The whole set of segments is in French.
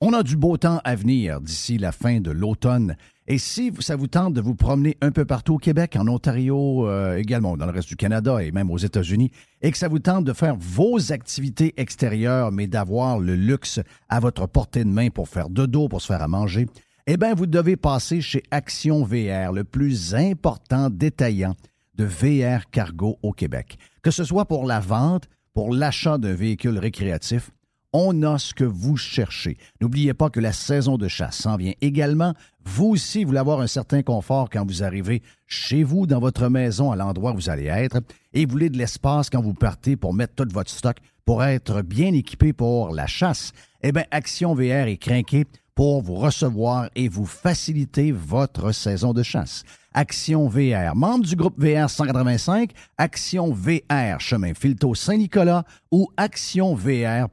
On a du beau temps à venir d'ici la fin de l'automne. Et si ça vous tente de vous promener un peu partout au Québec, en Ontario, euh, également dans le reste du Canada et même aux États-Unis, et que ça vous tente de faire vos activités extérieures, mais d'avoir le luxe à votre portée de main pour faire de dos, pour se faire à manger, eh bien, vous devez passer chez Action VR, le plus important détaillant de VR cargo au Québec. Que ce soit pour la vente, pour l'achat d'un véhicule récréatif, on a ce que vous cherchez. N'oubliez pas que la saison de chasse s'en vient également. Vous aussi, voulez avoir un certain confort quand vous arrivez chez vous, dans votre maison, à l'endroit où vous allez être, et vous voulez de l'espace quand vous partez pour mettre tout votre stock, pour être bien équipé pour la chasse. Eh bien, Action VR est craqué pour vous recevoir et vous faciliter votre saison de chasse. Action VR, membre du groupe VR 185, Action VR, chemin Filto Saint-Nicolas ou actionvr.ca.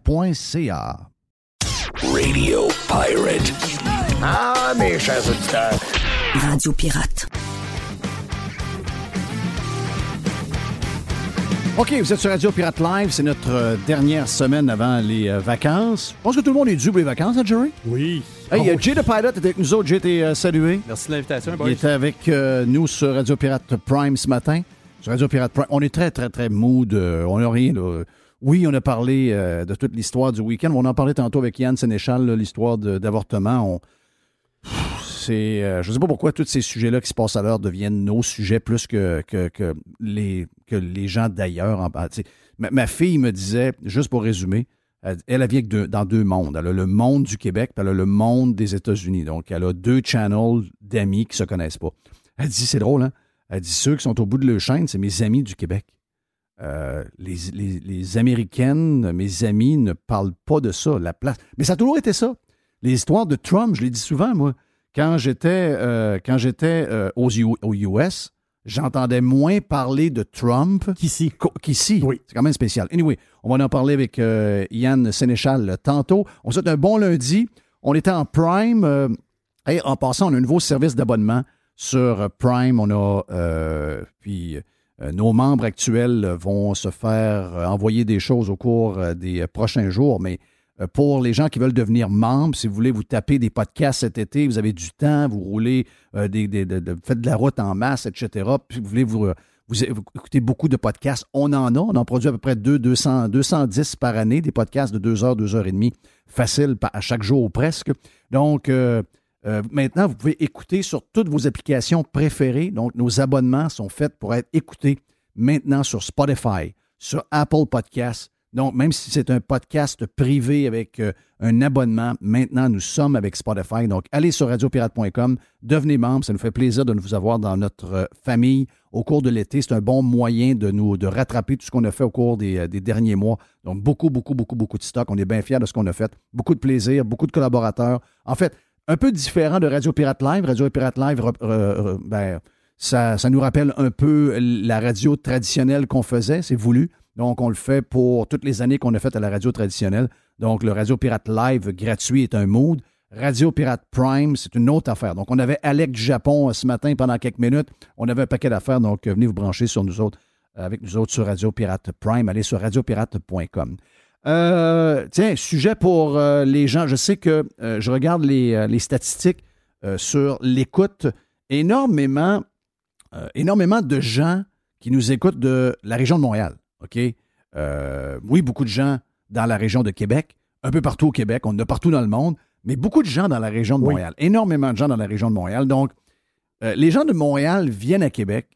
Radio Pirate. Ah, mes chers auditeurs. Radio Pirate. OK, vous êtes sur Radio Pirate Live. C'est notre euh, dernière semaine avant les euh, vacances. Je pense que tout le monde est dû pour les vacances, hein, Jerry? Oui. Hey, Jay the Pilot était avec nous autres. J'ai été euh, salué. Merci de l'invitation, Il boys. était avec euh, nous sur Radio Pirate Prime ce matin. Sur Radio Pirate Prime. On est très, très, très mood. euh, on n'a rien. là. Oui, on a parlé euh, de toute l'histoire du week-end. On en parlait tantôt avec Yann Sénéchal, l'histoire d'avortement. On... C'est, je ne sais pas pourquoi tous ces sujets-là qui se passent à l'heure deviennent nos sujets plus que, que, que les, que les gens d'ailleurs. en- ah, ma fille me disait, juste pour résumer, elle, elle deux- dans deux mondes. Elle a le monde du Québec, puis elle a le monde des États-Unis. Donc, elle a deux channels d'amis qui ne se connaissent pas. Elle dit, c'est drôle, hein? Elle dit, ceux qui sont au bout de leur chaîne, c'est mes amis du Québec. Euh, les, les- les Américaines, mes amis, ne parlent pas de ça, la place. Mais ça a toujours été ça. Les histoires de Trump, je l'ai dit souvent, moi. Quand j'étais euh, quand j'étais euh, aux, U- aux US, j'entendais moins parler de Trump qu'ici. Oui. C'est quand même spécial. Anyway, on va en parler avec Yann Sénéchal euh, tantôt. On souhaite un bon lundi. On était en Prime. euh, et en passant, on a un nouveau service d'abonnement sur Prime. On a euh, puis nos membres actuels vont se faire envoyer des choses au cours des prochains jours, mais pour les gens qui veulent devenir membres, si vous voulez vous taper des podcasts cet été, vous avez du temps, vous roulez, des, faites de la route en masse, etc., puis vous voulez vous, vous, écoutez beaucoup de podcasts, on en a, on en produit à peu près 2, 200, 210 par année, des podcasts de 2 heures, 2 heures et demie, facile à chaque jour ou presque. Donc, euh, euh, maintenant, vous pouvez écouter sur toutes vos applications préférées. Donc, nos abonnements sont faits pour être écoutés maintenant sur Spotify, sur Apple Podcasts. Donc, même si c'est un podcast privé avec euh, un abonnement, maintenant, nous sommes avec Spotify. Donc, allez sur radiopirate.com, devenez membre. Ça nous fait plaisir de vous avoir dans notre euh, famille au cours de l'été. C'est un bon moyen de nous de rattraper tout ce qu'on a fait au cours des, euh, des derniers mois. Donc, beaucoup, beaucoup, beaucoup, beaucoup de stock. On est bien fiers de ce qu'on a fait. Beaucoup de plaisir, beaucoup de collaborateurs. En fait, un peu différent de Radio Pirate Live. Radio Pirate Live, ben, ça nous rappelle un peu la radio traditionnelle qu'on faisait, c'est voulu. Donc, on le fait pour toutes les années qu'on a fait à la radio traditionnelle. Donc, le Radio Pirate Live gratuit est un mood. Radio Pirate Prime, c'est une autre affaire. Donc, on avait Alec du Japon euh, ce matin pendant quelques minutes. On avait un paquet d'affaires. Donc, euh, venez vous brancher sur nous autres, euh, avec nous autres sur Radio Pirate Prime. Allez sur radiopirate.com. Euh, tiens, sujet pour les gens. Je sais que je regarde les, les statistiques sur l'écoute. Énormément, énormément de gens qui nous écoutent de la région de Montréal. OK? Euh, oui, beaucoup de gens dans la région de Québec, un peu partout au Québec, on en a partout dans le monde, mais beaucoup de gens dans la région de Oui. Montréal. Énormément de gens dans la région de Montréal. Donc, euh, les gens de Montréal viennent à Québec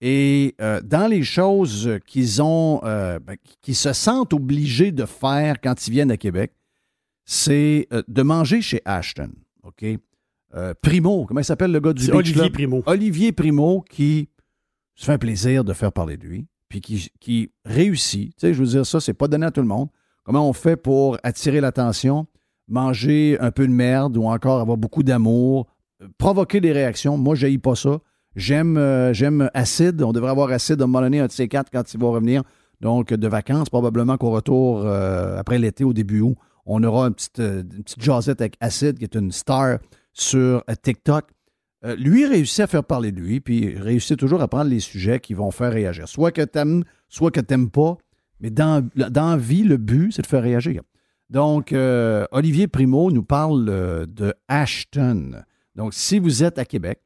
et euh, dans les choses qu'ils ont, ben, qu'ils se sentent obligés de faire quand ils viennent à Québec, c'est de manger chez Ashton. OK? Primo, comment il s'appelle le gars du Olivier Club? Primo. Olivier Primo qui se fait un plaisir de faire parler de lui, puis qui, réussit. Tu sais, je veux dire, ça, c'est pas donné à tout le monde. Comment on fait pour attirer l'attention, manger un peu de merde ou encore avoir beaucoup d'amour, provoquer des réactions? Moi, je pas ça. J'aime euh, j'aime Acide. On devrait avoir Acide à un moment donné, un de ces quatre, quand il va revenir. Donc, de vacances, probablement qu'au retour, euh, après l'été, au début août, on aura une petite, euh, une avec Acide, qui est une star sur TikTok. Euh, lui réussit à faire parler de lui, puis réussit toujours à prendre les sujets qui vont faire réagir. Soit que t'aimes, soit que t'aimes pas, mais dans, dans la vie, le but, c'est de faire réagir. Donc, euh, Olivier Primo nous parle euh, de Ashton. Donc, si vous êtes à Québec,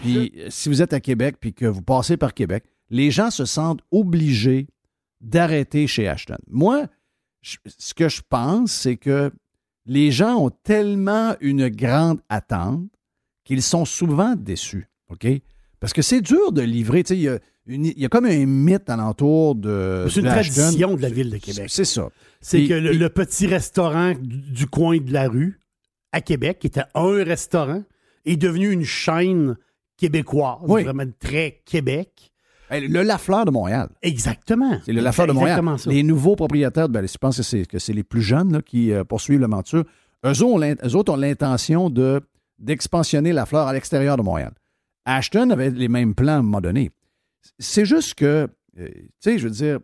puis si vous êtes à Québec, puis que vous passez par Québec, les gens se sentent obligés d'arrêter chez Ashton. Moi, je- ce que je pense, c'est que les gens ont tellement une grande attente qu'ils sont souvent déçus. OK? Parce que c'est dur de livrer. Il y a, y comme un mythe alentour de. C'est une de tradition de la ville de Québec. C'est ça. C'est que le, le petit restaurant du, du coin de la rue, à Québec, qui était un restaurant, est devenu une chaîne québécoise, Oui. vraiment très Québec. Le Lafleur de Montréal. Exactement. C'est le Lafleur de Montréal. Ça. Les nouveaux propriétaires, ben, je pense que c'est, que c'est les plus jeunes là, qui euh, poursuivent. Eux, autres ont l'in- eux autres ont l'intention de, d'expansionner Lafleur à l'extérieur de Montréal. Ashton avait les mêmes plans à un moment donné. C'est juste que, euh, tu sais, je veux dire,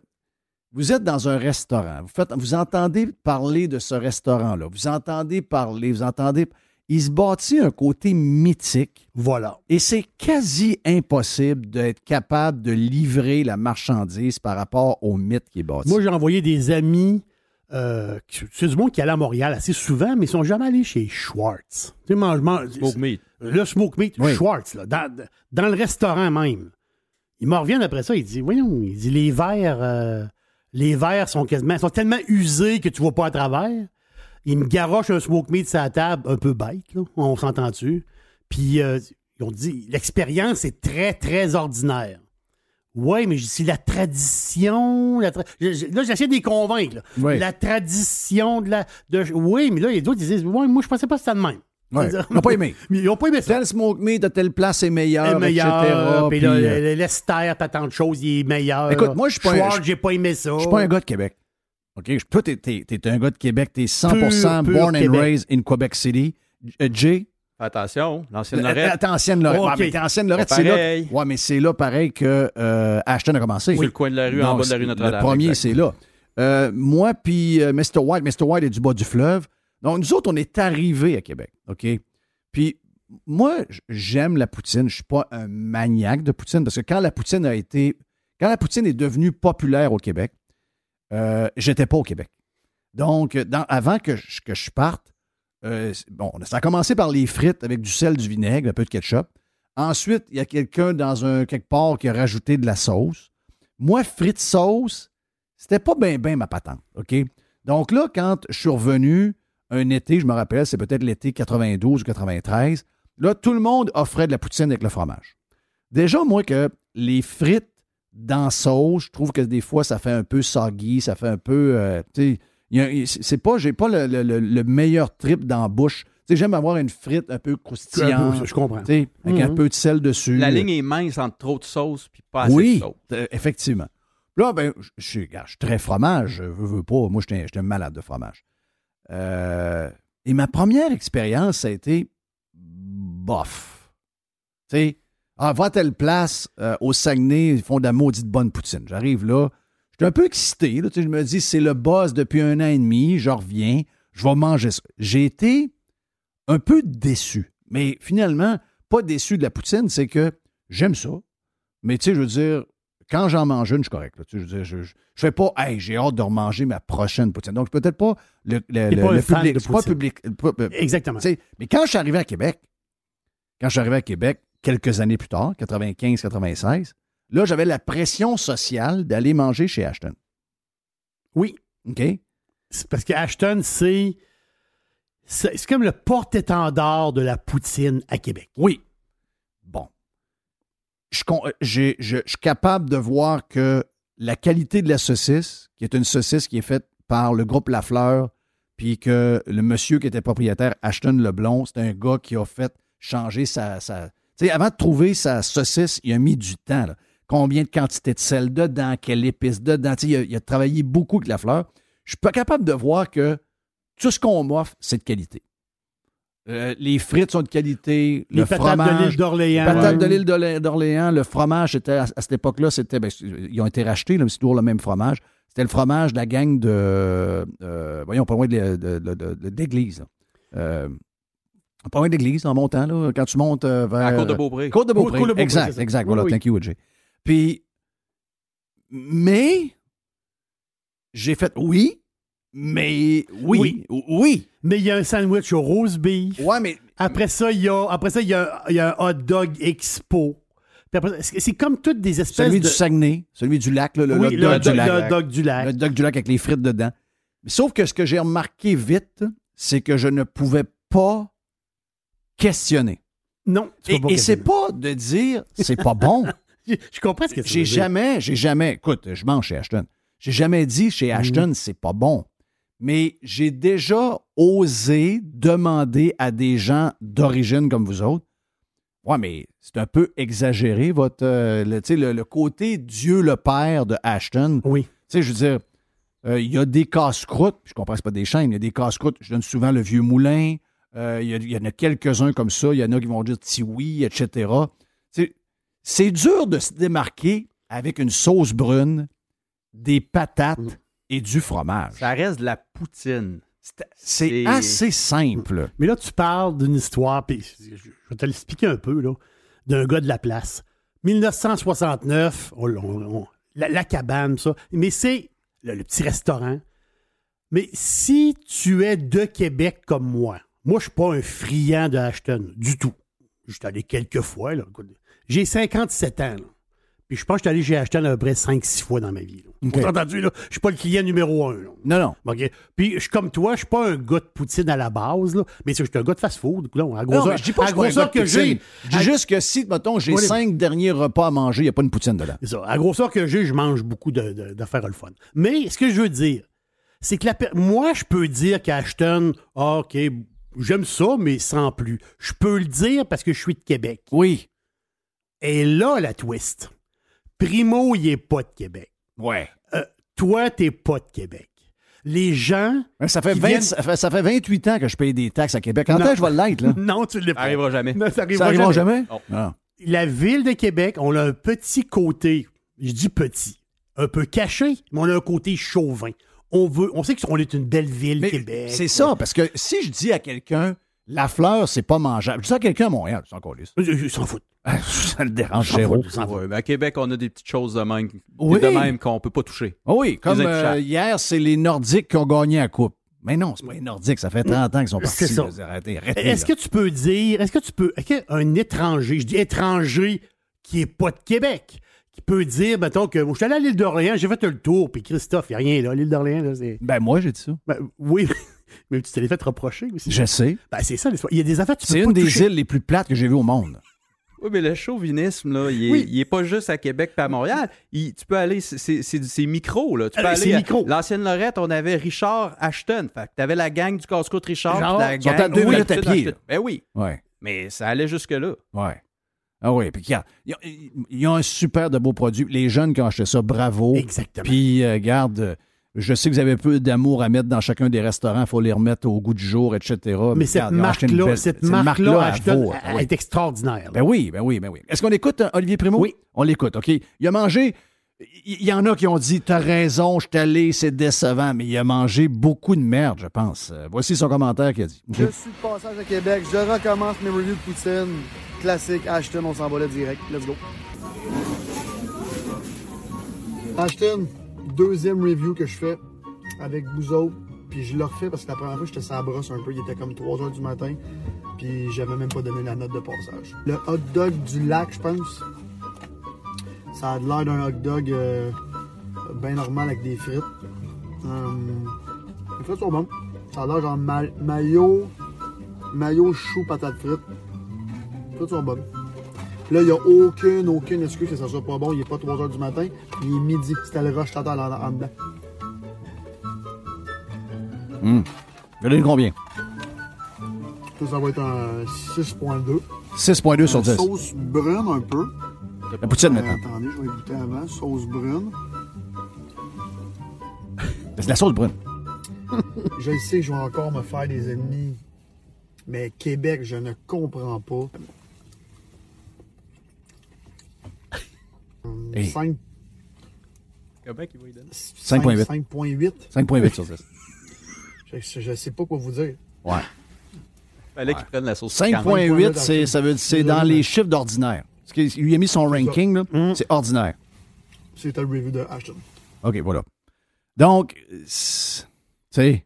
vous êtes dans un restaurant, vous, faites, vous entendez parler de ce restaurant-là, vous entendez parler, vous entendez. Il se bâtit un côté mythique. Voilà. Et c'est quasi impossible d'être capable de livrer la marchandise par rapport au mythe qui est bâti. Moi, j'ai envoyé des amis. Euh, qui- c'est du monde qui allait à Montréal assez souvent, mais ils sont jamais allés chez Schwartz. Tu sais, mange, mange- Smoke meat. Le smoke meat, Oui. Schwartz, là, dans, dans le restaurant même. Ils me reviennent après ça, ils disent, voyons, il dit, les verres, euh, les verres sont quasiment, sont tellement usés que tu vois pas à travers. Ils me garochent un smoke meat sur la table, un peu bête, là, on s'entend-tu? Puis, euh, ils ont dit, l'expérience est très, très ordinaire. Oui, mais c'est la tradition. la tra- je- je- Là, j'essaie de les convaincre. là. Oui. La tradition de la. De... Oui, mais là, les autres, ils disent Ouais, moi, je pensais pas que c'était de même. Ouais. Ils n'ont pas aimé. Ils n'ont pas aimé ça. Tel smoke meat de telle place est meilleur, meilleur, etc. puis euh, le- l'Esther, pas tant de choses, il est meilleur. Écoute, moi, je suis pas un- Schwartz, pas aimé ça. Je suis pas un gars de Québec. OK? Toi, t'es, t'es un gars de Québec. T'es 100% Pur, pur born and Québec. raised in Quebec City. Euh, Jay? Attention, l'ancienne Euh, Lorette. T'es ancienne Lorette. Ok. Ouais, mais t'es ancienne Lorette, c'est là. Ouais, mais c'est là pareil que euh, Ashton a commencé. Sur le coin de la rue, en bas de la rue Notre-Dame. Le premier, c'est là. Euh, moi, puis euh, Mr. White, Mr. White est du bas du fleuve. Donc, nous autres, on est arrivés à Québec. OK? Puis, moi, j'aime la poutine. Je suis pas un maniaque de poutine parce que quand la poutine a été. Quand la poutine est devenue populaire au Québec, j'étais pas au Québec. Donc, dans- avant que je, que je parte, euh, bon, ça a commencé par les frites avec du sel, du vinaigre, un peu de ketchup. Ensuite, il y a quelqu'un dans un quelque part qui a rajouté de la sauce. Moi, frites sauce, c'était pas bien bien ma patente? Donc là, quand je suis revenu un été, je me rappelle, c'est peut-être l'été 92 ou 93, là, tout le monde offrait de la poutine avec le fromage. Déjà, moi, que les frites dans sauce, je trouve que des fois, ça fait un peu soggy, ça fait un peu, euh, tu sais, c'est pas, j'ai pas le, le- le- le meilleur trip dans la bouche. Tu sais, j'aime avoir une frite un peu croustillante, Je comprends. tu sais, avec un Mhm. peu de sel dessus. La ligne est mince entre trop de sauce puis pas assez Oui, de sauce. euh, effectivement. Là, ben, je- suis très fromage, je veux, veux pas. Moi, j'étais un- j'étais un malade de fromage. Euh, et ma première expérience, ça a été bof. Tu sais, ah, va à telle place, euh, au Saguenay, ils font de la maudite bonne poutine. J'arrive là, j'étais un peu excité. Là, tu sais, je me dis, c'est le boss depuis un an et demi, je reviens, je vais manger ça. J'ai été un peu déçu. Mais finalement, pas déçu de la poutine, c'est que j'aime ça. Mais tu sais, je veux dire, quand j'en mange une, je suis correct. là. Tu sais, je, veux dire, je, je, je fais pas, hey, j'ai hâte de remanger ma prochaine poutine. Donc, peut-être pas le, le, le- pas le public. de pas pas- Exactement. tu sais, mais quand je suis arrivé à Québec, quand je suis arrivé à Québec, quelques années plus tard, 95-96, là, j'avais la pression sociale d'aller manger chez Ashton. Oui. OK? C'est parce que Ashton, c'est. C'est comme le porte-étendard de la poutine à Québec. Oui. Bon. Je, euh, je- je suis capable de voir que la qualité de la saucisse, qui est une saucisse qui est faite par le groupe Lafleur, puis que le monsieur qui était propriétaire, Ashton Leblond, c'est un gars qui a fait changer sa. sa- Tu sais, avant de trouver sa saucisse, il a mis du temps. là. Combien de quantité de sel dedans, quelle épice dedans. Il, a, il a travaillé beaucoup avec Lafleur. Je suis pas capable de voir que tout ce qu'on m'offre, c'est de qualité. Euh, les frites sont de qualité, Les le patates fromage. de l'île d'Orléans. Les patates ouais. de l'île d'Orlé- d'Orléans, le fromage, était à, à cette époque-là, c'était. ben, ils ont été rachetés, là, mais c'est toujours le même fromage. C'était le fromage de la gang de. euh, voyons, pas loin de, de- de- de- de- d'église. Euh, pas loin d'église, en montant, là, quand tu montes euh, vers. À Côte de Beaupré. Côte de Beaupré. Côte de Beaupré, exact, exact. Oui, Voilà, oui. thank you, Jay. Puis, mais, j'ai fait oui. Mais oui, Oui. oui. Mais il y a un sandwich au rose beef. Ouais, mais Après ça, il y a, après ça, il y a, il y a un hot dog expo. C'est comme toutes des espèces celui de... du Saguenay, celui du lac, là, le, oui, hot dog du lac. le hot dog du lac. Le hot dog du lac avec les frites dedans. Sauf que ce que j'ai remarqué vite, c'est que je ne pouvais pas questionner. Non, Et, et c'est pas de dire c'est pas bon. Je, comprends ce que tu J'ai veux dire. jamais, j'ai jamais, écoute, je mange chez Ashton. J'ai jamais dit chez Ashton Mhm. c'est pas bon. Mais j'ai déjà osé demander à des gens d'origine comme vous autres. Ouais, mais c'est un peu exagéré, votre, euh, le, tu sais, le, le côté Dieu le Père de Ashton. Oui. Tu sais, je veux dire, euh, il y a des casse-croûtes, je comprends c'est pas des chaînes, il y a des casse-croûtes, je donne souvent le vieux moulin, euh, il, y en a quelques-uns comme ça, il y en a qui vont dire tiwi, etc. Tu sais, C'est dur de se démarquer avec une sauce brune, des patates Mm. et du fromage. Ça reste de la poutine. C'est assez simple. Mais là, tu parles d'une histoire, puis je vais te l'expliquer un peu, là, d'un gars de la place. 1969, on- on- on- la, la cabane, ça. Mais c'est le, le petit restaurant. Mais si tu es de Québec comme moi, moi, je suis pas un friand de Ashton, du tout. Je suis allé quelques fois, J'ai 57 ans, là. Puis je pense que je suis allé chez Ashton à peu près 5-6 fois dans ma vie. là. OK. On s'est entendu, là? Je suis pas le client numéro un, là. Non, non. Puis, je suis comme toi, je suis pas un gars de poutine à la base, là, mais je suis un gars de fast-food. à Non, grosseur, mais je dis pas à que grosseur de j'ai. Je dis à- juste que si, mettons, j'ai Oui, mais- cinq derniers repas à manger, il n'y a pas une poutine dedans. C'est ça. À grosseur que j'ai, je mange beaucoup de- de- d'affaires le fun. Mais ce que je veux dire, c'est que la moi, je peux dire qu'à Ashton, ah, OK, j'aime ça, mais sans plus. Je peux le dire parce que je suis de Québec. Oui. Et là, la twist. Primo, il est pas de Québec. Ouais. Toi, t'es pas de Québec. Les gens. Ça fait, Qui 20 viennent- ça, fait, ça fait 28 ans que je paye des taxes à Québec. Quand est-ce que je vais l'être, là? Non, tu l'es Ça pas. arrivera jamais. Non, ça Ça arrivera jamais? Non. Ah. la ville de Québec, on a un petit côté, je dis petit, un peu caché, mais on a un côté chauvin. On veut, on sait qu'on est une belle ville, Mais Québec. c'est ça, parce que si je dis à quelqu'un, la fleur, c'est pas mangeable. Je dis à quelqu'un à Montréal, c'est encore lisse. Je- je- s'en fout. ça le dérange. Ouais, à Québec, on a des petites choses de même, Oui. de même qu'on peut pas toucher. Ah oui, comme euh, hier, c'est les Nordiques qui ont gagné la coupe. Mais non, c'est pas les Nordiques, ça fait 30 ans qu'ils sont partis. Est-ce que tu peux dire, est-ce que tu peux, est-ce qu'un étranger, je dis étranger qui est pas de Québec, qui peut dire, mettons que moi, je suis allé à l'île d'Orléans, j'ai fait le tour, puis Christophe, il n'y a rien là, l'île d'Orléans, là, c'est. Ben moi, j'ai dit ça. Ben, oui, mais tu t'es fait reprocher aussi. Je sais. Ben, c'est ça l'histoire. Il y a des affaires que tu peux C'est pas une des toucher. îles les plus plates que j'ai vues au monde. Oui, mais le chauvinisme, là, il est, Oui. il est pas juste à Québec et à Montréal. Il- tu peux aller, c'est- c'est c'est- c'est micro, là. Tu peux Euh, aller c'est à- micro. L'ancienne Lorette, on avait Richard Ashton. Fait que t'avais la gang du casse-croûte Richard. Genre, puis la ils sont gang à deux du minutes à pied, là. Ben oui. Ouais. Mais ça allait jusque-là. Ouais. Ah oui, puis regarde, ils ont, un super de beaux produits. Les jeunes qui ont acheté ça, bravo. Exactement. Puis, euh, garde, euh, je sais que vous avez peu d'amour à mettre dans chacun des restaurants, il faut les remettre au goût du jour, etc. Mais cette marque-là, cette marque-là, est extraordinaire. là. Ben oui, ben oui, ben oui. Est-ce qu'on écoute euh, Olivier Primo? Oui. On l'écoute, OK. Il a mangé. Il y en a qui ont dit T'as raison, je allé, c'est décevant, mais il a mangé beaucoup de merde, je pense. Euh, voici son commentaire qu'il a dit. Je suis de passage à Québec. Je recommence mes reviews de poutine. Classique, Ashton, on s'en va là direct. Let's go. Ashton, deuxième review que je fais avec vous autres. Puis je le refais parce que la première fois, j'étais la brosse un peu. Il était comme 3 h du matin. Puis j'avais même pas donné la note de passage. Le hot dog du lac, je pense. Ça a l'air d'un hot dog euh, bien normal avec des frites. Hum, les frites sont bonnes. Ça a l'air genre ma- mayo, mayo, chou, patate frites. Les frites sont bonnes. Là, il n'y a aucune, aucune excuse que ça soit pas bon. Il n'est pas 3 h du matin. Il est midi. C'était le rush total en, en dedans. Hum. Je donne combien? Ça, ça va être un 6.2. 6,2 sur 10. Sauce brune un peu. La poutine Euh, maintenant. attendez, je vais goûter avant. Sauce brune. C'est de la sauce brune. Je le sais que je vais encore me faire des ennemis. Mais Québec, je ne comprends pas. Hey. 5 Québec, il va y donner. 5.8. 5.8. 5,8 sur 10. Je, je sais pas quoi vous dire. Ouais. Fallait qu'ils prennent la sauce. piquante. 5,8, c'est, ça veut- c'est dans les chiffres d'ordinaire. Parce qu'il lui a mis son ranking, là, Mm. c'est ordinaire. C'était le review de Ashton. OK, voilà. Donc, c'est- sais.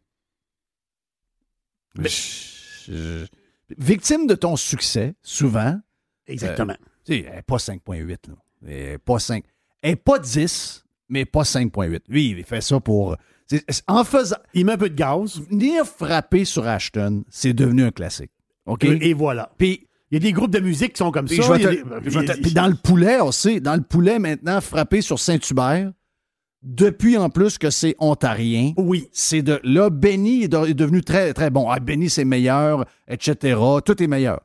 Victime de ton succès, souvent, Exactement. tu sais, elle n'est pas 5.8. là. Elle n'est pas 5. Elle n'est pas 10, mais pas 5.8. Lui, il fait ça pour. c'est- c'est- En faisant. il met un peu de gaz. Venir frapper sur Ashton, c'est devenu un classique. OK? Et, et voilà. Puis, Il y a des groupes de musique qui sont comme puis ça. te- des- te- puis dans le poulet, on sait, dans le poulet maintenant, frapper sur Saint-Hubert, depuis en plus que c'est ontarien, Oui. c'est de. Là, Benny est, de- est devenu très, très bon. Ah, Benny, c'est meilleur, etc. Tout est meilleur.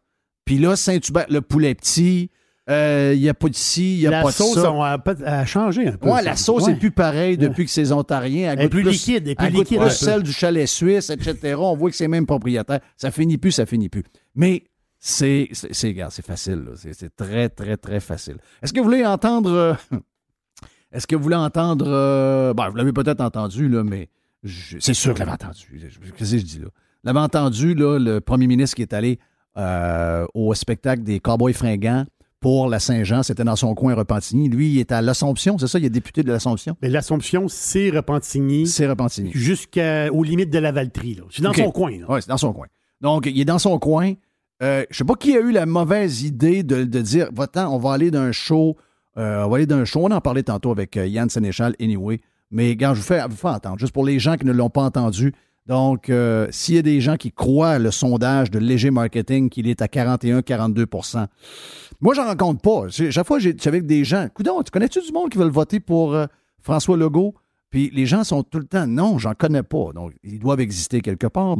Puis là, Saint-Hubert, le poulet petit, euh, il n'y a pas de ci, il n'y a La pas de sauce ça. a, a- a changé un peu. Ouais, ça. la sauce Ouais. est plus pareille depuis que c'est ontarien. Elle Elle est plus liquide, elle est plus liquide plus celle du chalet suisse, etc. On voit que c'est même propriétaire. Ça finit plus, ça finit plus. Mais c'est, c'est, c'est, regarde, c'est facile. là. C'est, c'est très, très, très facile. Est-ce que vous voulez entendre... euh, est-ce que vous voulez entendre... euh, ben, vous l'avez peut-être entendu, là, mais je- c'est sûr que vous l'avez entendu. Qu'est-ce que je dis là? Vous l'avez entendu, là, le premier ministre qui est allé euh, au spectacle des Cowboys fringants pour la Saint-Jean. C'était dans son coin Repentigny. Lui, il est à l'Assomption, c'est ça? Il est député de l'Assomption? Mais l'Assomption, c'est Repentigny C'est Repentigny. jusqu'aux limites de la Valtrie. là. C'est dans son coin. là. Oui, c'est dans son coin. Donc, il est dans son coin. Euh, je sais pas qui a eu la mauvaise idée de, dire va-t'en, on va aller d'un show. euh, on va aller d'un show. On en parlait tantôt avec euh, Yann Sénéchal, anyway. Mais, je vous fais, vous entendre, juste pour les gens qui ne l'ont pas entendu. Donc, euh, s'il y a des gens qui croient le sondage de léger marketing qu'il est à 41-42% moi, j'en rencontre pas. Chaque fois, j'ai- avec des gens. Coudon, tu connais-tu du monde qui veulent voter pour François Legault? Puis les gens sont tout le temps, non, j'en connais pas. Donc, ils doivent exister quelque part.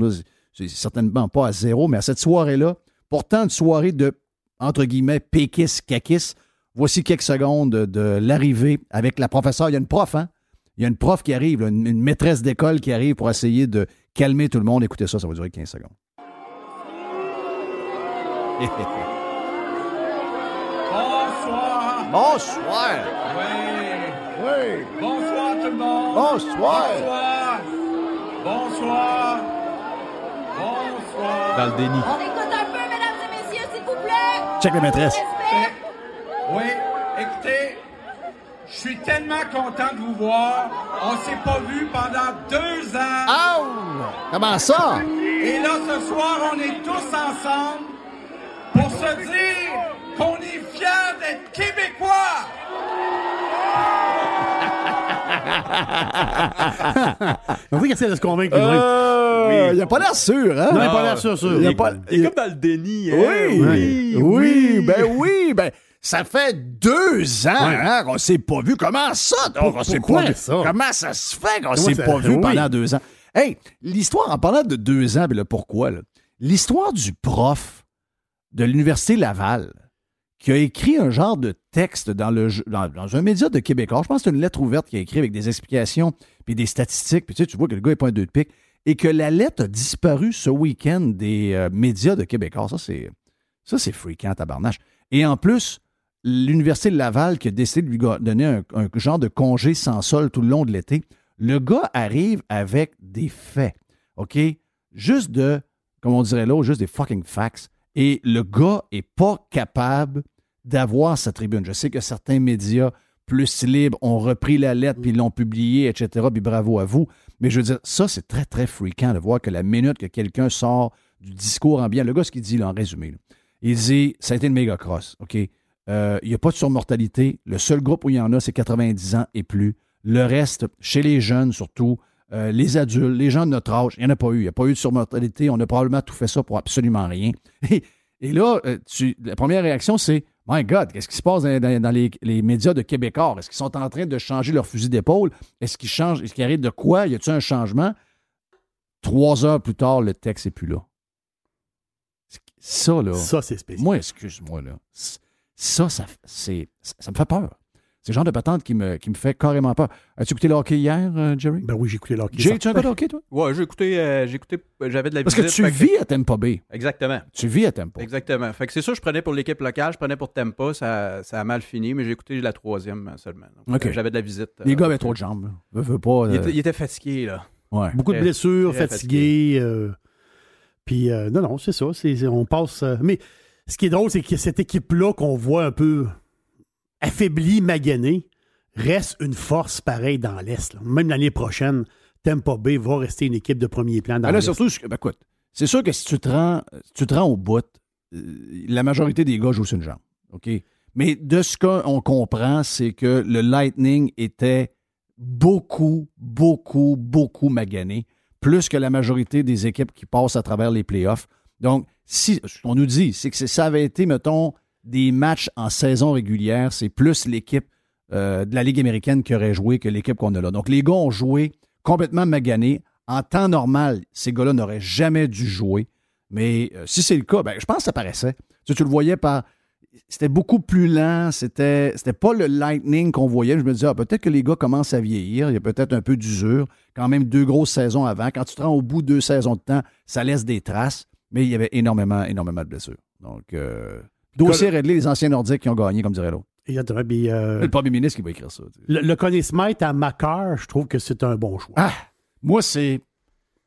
C'est certainement pas à zéro, mais à cette soirée-là, pourtant une soirée de, entre guillemets, pékis, kakis, voici quelques secondes de, de l'arrivée avec la professeure. Il y a une prof, hein? Il y a une prof qui arrive, là, une, une maîtresse d'école qui arrive pour essayer de calmer tout le monde. Écoutez ça, ça va durer 15 secondes. Bonsoir. Bonsoir! Oui. Oui! Bonsoir tout le monde. Bonsoir. Bonsoir. Bonsoir. Bonsoir. Dans le déni. On écoute un peu, mesdames et messieurs, s'il vous plaît. Check la maîtresse. Oui, écoutez, je suis tellement content de vous voir. On s'est pas vu pendant deux ans. Aouh! Comment ça? Et là, ce soir, on est tous ensemble pour se dire qu'on est fiers d'être Québécois. On qu'il essaie de se convaincre. Euh, Il a pas l'air sûr, hein? non, il n'a pas l'air sûr, sûr. Il a pas- Il est comme dans le déni. hein? Oui, oui, ben oui, ben ça fait deux ans Ouais. hein, qu'on s'est pas vu. Comment ça? donc, on s'est pourquoi pas vu? ça? Comment ça se fait qu'on Comment s'est pas vu oui. pendant deux ans? Hey, l'histoire, en parlant de deux ans, ben là, pourquoi? là? L'histoire du prof de l'Université Laval qui a écrit un genre de texte dans, un média de Québécois. Je pense que c'est une lettre ouverte qu'il a écrit avec des explications puis des statistiques. Puis tu sais, tu vois que le gars n'est pas deux de pique. Et que la lettre a disparu ce week-end des euh, médias de Québécois. Ça, c'est ça, c'est fréquent, tabarnache. Et en plus, l'Université de Laval qui a décidé de lui donner un, un genre de congé sans sol tout le long de l'été, le gars arrive avec des faits, OK? Juste de, comme on dirait là, juste des fucking facts. Et le gars est pas capable d'avoir sa tribune. Je sais que certains médias plus libres ont repris la lettre puis l'ont publiée, etc. Puis bravo à vous. Mais je veux dire, ça, c'est très, très fréquent de voir que la minute que quelqu'un sort du discours ambiant, le gars, ce qu'il dit, là, en résumé, là, il dit ça a été une méga cross, OK? Euh, Il n'y a pas de surmortalité. Le seul groupe où il y en a, c'est 90 ans et plus. Le reste, chez les jeunes surtout, euh, les adultes, les gens de notre âge, il n'y en a pas eu. Il n'y a pas eu de surmortalité. On a probablement tout fait ça pour absolument rien. Et, et là, euh, tu- la première réaction, c'est My God, qu'est-ce qui se passe dans, dans- dans les, les médias de Québécois? Est-ce qu'ils sont en train de changer leur fusil d'épaule? Est-ce qu'ils changent? Est-ce qu'il arrive de quoi? Y a-t-il un changement? Trois heures plus tard, le texte n'est plus là. Ça, là. Ça, c'est spécial. Moi, excuse-moi, là. Ça, ça, ça me fait peur. C'est le genre de patente qui me, qui me fait carrément peur. As-tu écouté le hockey hier, euh, Jerry? Ben oui, j'ai écouté l'hockey. Jay, tu as un peu de hockey, toi? Ouais, j'ai écouté, euh, j'ai écouté, j'avais de la Parce que tu vis à Tampa Bay. Exactement. Tu vis à Tampa. Exactement. Fait que c'est sûr, je prenais pour l'équipe locale, je prenais pour Tempa, ça, ça a mal fini, mais j'ai écouté la troisième euh, seulement. Donc, OK. euh, J'avais de la visite. Les euh, gars avaient trop de jambes. là. Veux, veux pas. Il euh, était, il était fatigué, là. ouais. Beaucoup de blessures, fatigué. euh, puis, euh, non, non, c'est ça. c'est- c'est- on passe. euh, mais ce qui est drôle, c'est que cette équipe-là qu'on voit un peu affaiblie, maganée, reste une force pareille dans l'Est. Même l'année prochaine, Tampa Bay va rester une équipe de premier plan dans Ben là, surtout, ben, écoute, c'est sûr que si tu te rends, si tu te rends au bout, euh, la majorité des gars jouent sur une jambe. OK? Mais de ce qu'on comprend, c'est que le Lightning était beaucoup, beaucoup, beaucoup magané, plus que la majorité des équipes qui passent à travers les playoffs. Donc, si ce qu'on nous dit, c'est que ça avait été, mettons, des matchs en saison régulière, c'est plus l'équipe euh, de la Ligue américaine qui aurait joué que l'équipe qu'on a là. Donc, les gars ont joué complètement maganés. En temps normal, ces gars-là n'auraient jamais dû jouer. Mais euh, si c'est le cas, ben, je pense que ça paraissait. Tu, le voyais par. C'était beaucoup plus lent. C'était, c'était pas le lightning qu'on voyait. Je me disais, ah, peut-être que les gars commencent à vieillir. Il y a peut-être un peu d'usure. Quand même deux grosses saisons avant. Quand tu te rends au bout de deux saisons de temps, ça laisse des traces. Mais il y avait énormément, énormément de blessures. Donc, euh, dossier réglé, les anciens Nordiques qui ont gagné, comme dirait l'autre. Exactement. Puis, euh, Le premier ministre qui va écrire ça. le, le Conn Smythe à Macar, je trouve que c'est un bon choix. Ah, moi, c'est.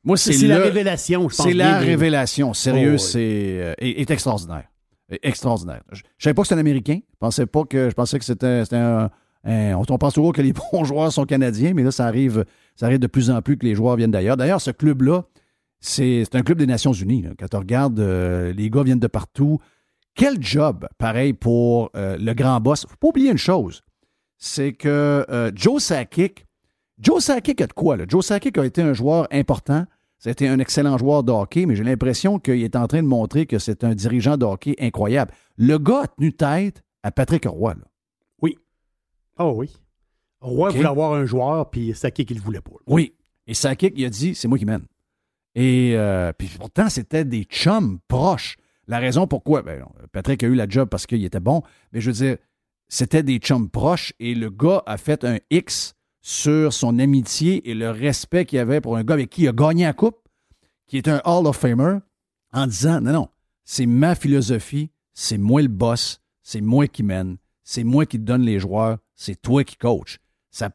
Moi, c'est, la révélation, je pense. C'est la bien révélation. Sérieux, Oh, oui. c'est euh, est, est extraordinaire. Est extraordinaire. Je, je savais pas que c'était un Américain. Je pensais pas que je pensais que c'était un, on, on pense toujours que les bons joueurs sont canadiens, mais là ça arrive ça arrive de plus en plus que les joueurs viennent d'ailleurs. D'ailleurs, ce club là, c'est un club des Nations Unies. là. Quand tu regardes, euh, les gars viennent de partout. Quel job, pareil pour euh, le grand boss? Faut pas oublier une chose, c'est que euh, Joe Sakic, Joe Sakic a de quoi là? Joe Sakic a été un joueur important. Ça a été un excellent joueur de hockey, mais j'ai l'impression qu'il est en train de montrer que c'est un dirigeant de hockey incroyable. Le gars a tenu tête à Patrick Roy. là. Oh oui. Roy voulait avoir un joueur, puis qu'il ne voulait pas. Oui. Et Sakic, il a dit, c'est moi qui mène. Et euh, puis pourtant, c'était des chums proches. La raison pourquoi, ben, Patrick a eu la job parce qu'il était bon, mais je veux dire, c'était des chums proches et le gars a fait un X sur son amitié et le respect qu'il avait pour un gars avec qui il a gagné la coupe, qui est un Hall of Famer, en disant, non, non, c'est ma philosophie, c'est moi le boss, c'est moi qui mène, c'est moi qui donne les joueurs, c'est toi qui coach. Ça,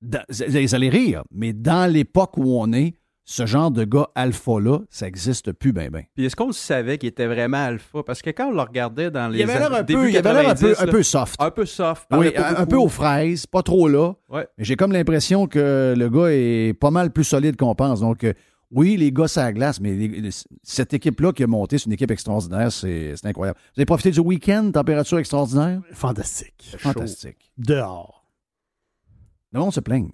vous allez rire, mais dans l'époque où on est, ce genre de gars alpha-là, ça n'existe plus ben ben. Puis est-ce qu'on savait qu'il était vraiment alpha? Parce que quand on le regardait dans les Il avait l'air un début peu, il avait l'air un peu, 90, un peu soft. un peu soft. Oui, un, peu aux fraises, pas trop là. Ouais. Mais j'ai comme l'impression que le gars est pas mal plus solide qu'on pense. Donc, euh, oui, les gars, ça glace, mais les- cette équipe-là qui a monté, c'est une équipe extraordinaire. C'est c'est incroyable. Vous avez profité du week-end, température extraordinaire? Fantastique. Fantastique. Chaud. Dehors. Le monde se plaigne.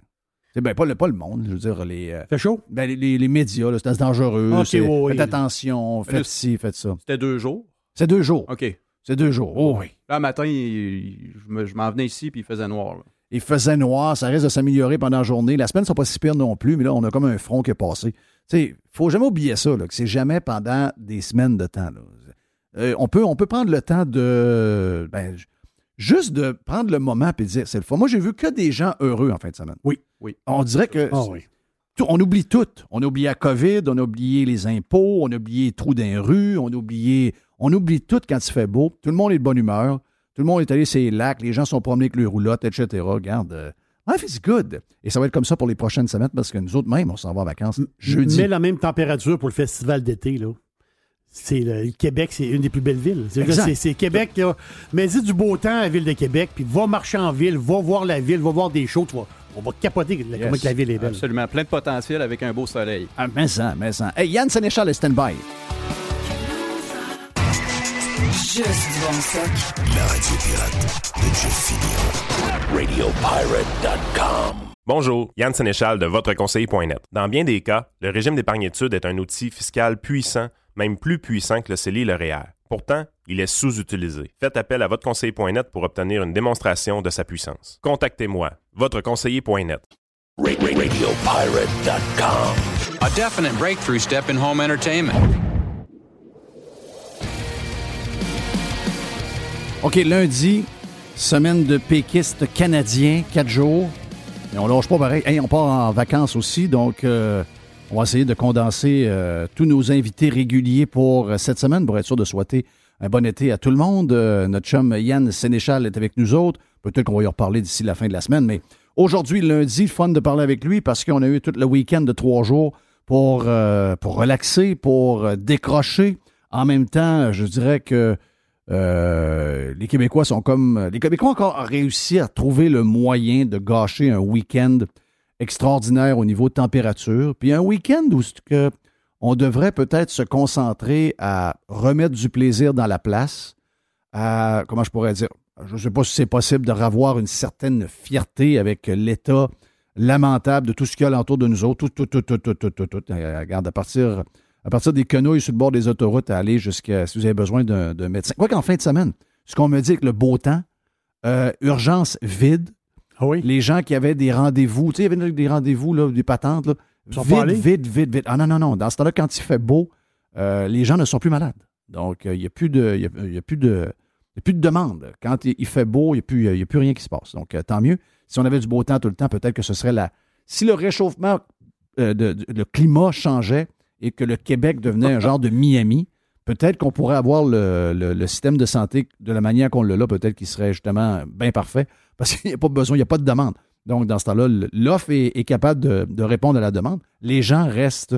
C'est ben, pas, le, pas le monde, je veux dire, les, euh, Fait chaud? ben, les, les- les médias, là, c'est dangereux. C'est- oui. Faites attention, faites ci, faites ça. C'était deux jours? C'est deux jours. OK. C'est deux jours. Oh oui. Là, matin, il- je me- je m'en venais ici, puis il faisait noir. là. Il faisait noir, ça risque de s'améliorer pendant la journée. La semaine ne sont pas si pires non plus, mais là, on a comme un front qui est passé. Tu sais, faut jamais oublier ça, là, que c'est jamais pendant des semaines de temps. là. Euh, on, peut, on peut prendre le temps de. ben, juste de prendre le moment et de dire c'est le fun. Moi, j'ai vu que des gens heureux en fin de semaine. Oui. Oui. On dirait que. Ah oui. tout- on oublie tout. On a oublié la COVID, on a oublié les impôts, on a oublié les trous dans les rues, on a oublié. On oublie tout quand il fait beau. Tout le monde est de bonne humeur. Tout le monde est allé sur les lacs, les gens sont promenés avec leurs roulottes, etc. Regarde. euh, life is good. Et ça va être comme ça pour les prochaines semaines parce que nous autres, même, on s'en va en vacances jeudi. Mais la même température pour le festival d'été, là. C'est le, le Québec, c'est une des plus belles villes. C'est, Exact. c'est- c'est Québec, là. Mais dis du beau temps à la ville de Québec, puis va marcher en ville, va voir la ville, va voir des shows, tu vas, on va capoter la- comment que la ville est belle. Absolument. Plein de potentiel avec un beau soleil. Ah, mais ça, mais ça. Hey, Yann Sénéchal est stand-by. Juste du bon stock. La radio pirate de Jeff. RadioPirate.com. Bonjour, Yann Sénéchal de votreconseiller.net. Dans bien des cas, le régime d'épargne-études est un outil fiscal puissant, même plus puissant que le CELI et le REER. Pourtant, il est sous-utilisé. Faites appel à votreconseiller.net pour obtenir une démonstration de sa puissance. Contactez-moi, votreconseiller.net. Ra- ra- RadioPirate.com. A definite breakthrough step in home entertainment. OK, lundi, semaine de péquistes canadiens, quatre jours. Mais on lâche pas pareil. Hey, on part en vacances aussi, donc euh, on va essayer de condenser euh, tous nos invités réguliers pour euh, cette semaine pour être sûr de souhaiter un bon été à tout le monde. Euh, notre chum Yann Sénéchal est avec nous autres. Peut-être qu'on va y reparler d'ici la fin de la semaine, mais aujourd'hui, lundi, fun de parler avec lui parce qu'on a eu tout le week-end de trois jours pour, pour relaxer, pour décrocher. En même temps, je dirais que les Québécois sont comme. Les Québécois ont encore réussi à trouver le moyen de gâcher un week-end extraordinaire au niveau de température. Puis un week-end où que on devrait peut-être se concentrer à remettre du plaisir dans la place, à, comment je pourrais dire, je ne sais pas si c'est possible de revoir une certaine fierté avec l'état lamentable de tout ce qu'il y a alentour de nous autres. Tout, tout, tout, tout, tout, tout, tout, tout. Euh, Regarde, à partir, à partir des quenouilles sur le bord des autoroutes, à aller jusqu'à si vous avez besoin d'un médecin. Quoi qu'en fin de semaine, ce qu'on me dit avec le beau temps, euh, urgence vide, oui? les gens qui avaient des rendez-vous, tu sais, il y avait des rendez-vous, là, des patentes, là, Ils sont vide, pas allés? vide, vide, vide. Ah non, non, non. Dans ce temps-là, quand il fait beau, euh, les gens ne sont plus malades. Donc, euh, il n'y a plus de. y a- y a plus de. Il n'y a plus de demande. Quand il fait beau, il n'y a, a plus rien qui se passe. Donc, euh, tant mieux. Si on avait du beau temps tout le temps, peut-être que ce serait la. Si le réchauffement, euh, de, de- le climat changeait et que le Québec devenait un genre de Miami, peut-être qu'on pourrait avoir le, le- le système de santé de la manière qu'on l'a là, peut-être qu'il serait justement bien parfait, parce qu'il n'y a pas besoin, il n'y a pas de demande. Donc, dans ce temps-là, l'offre est, est capable de, de répondre à la demande. Les gens restent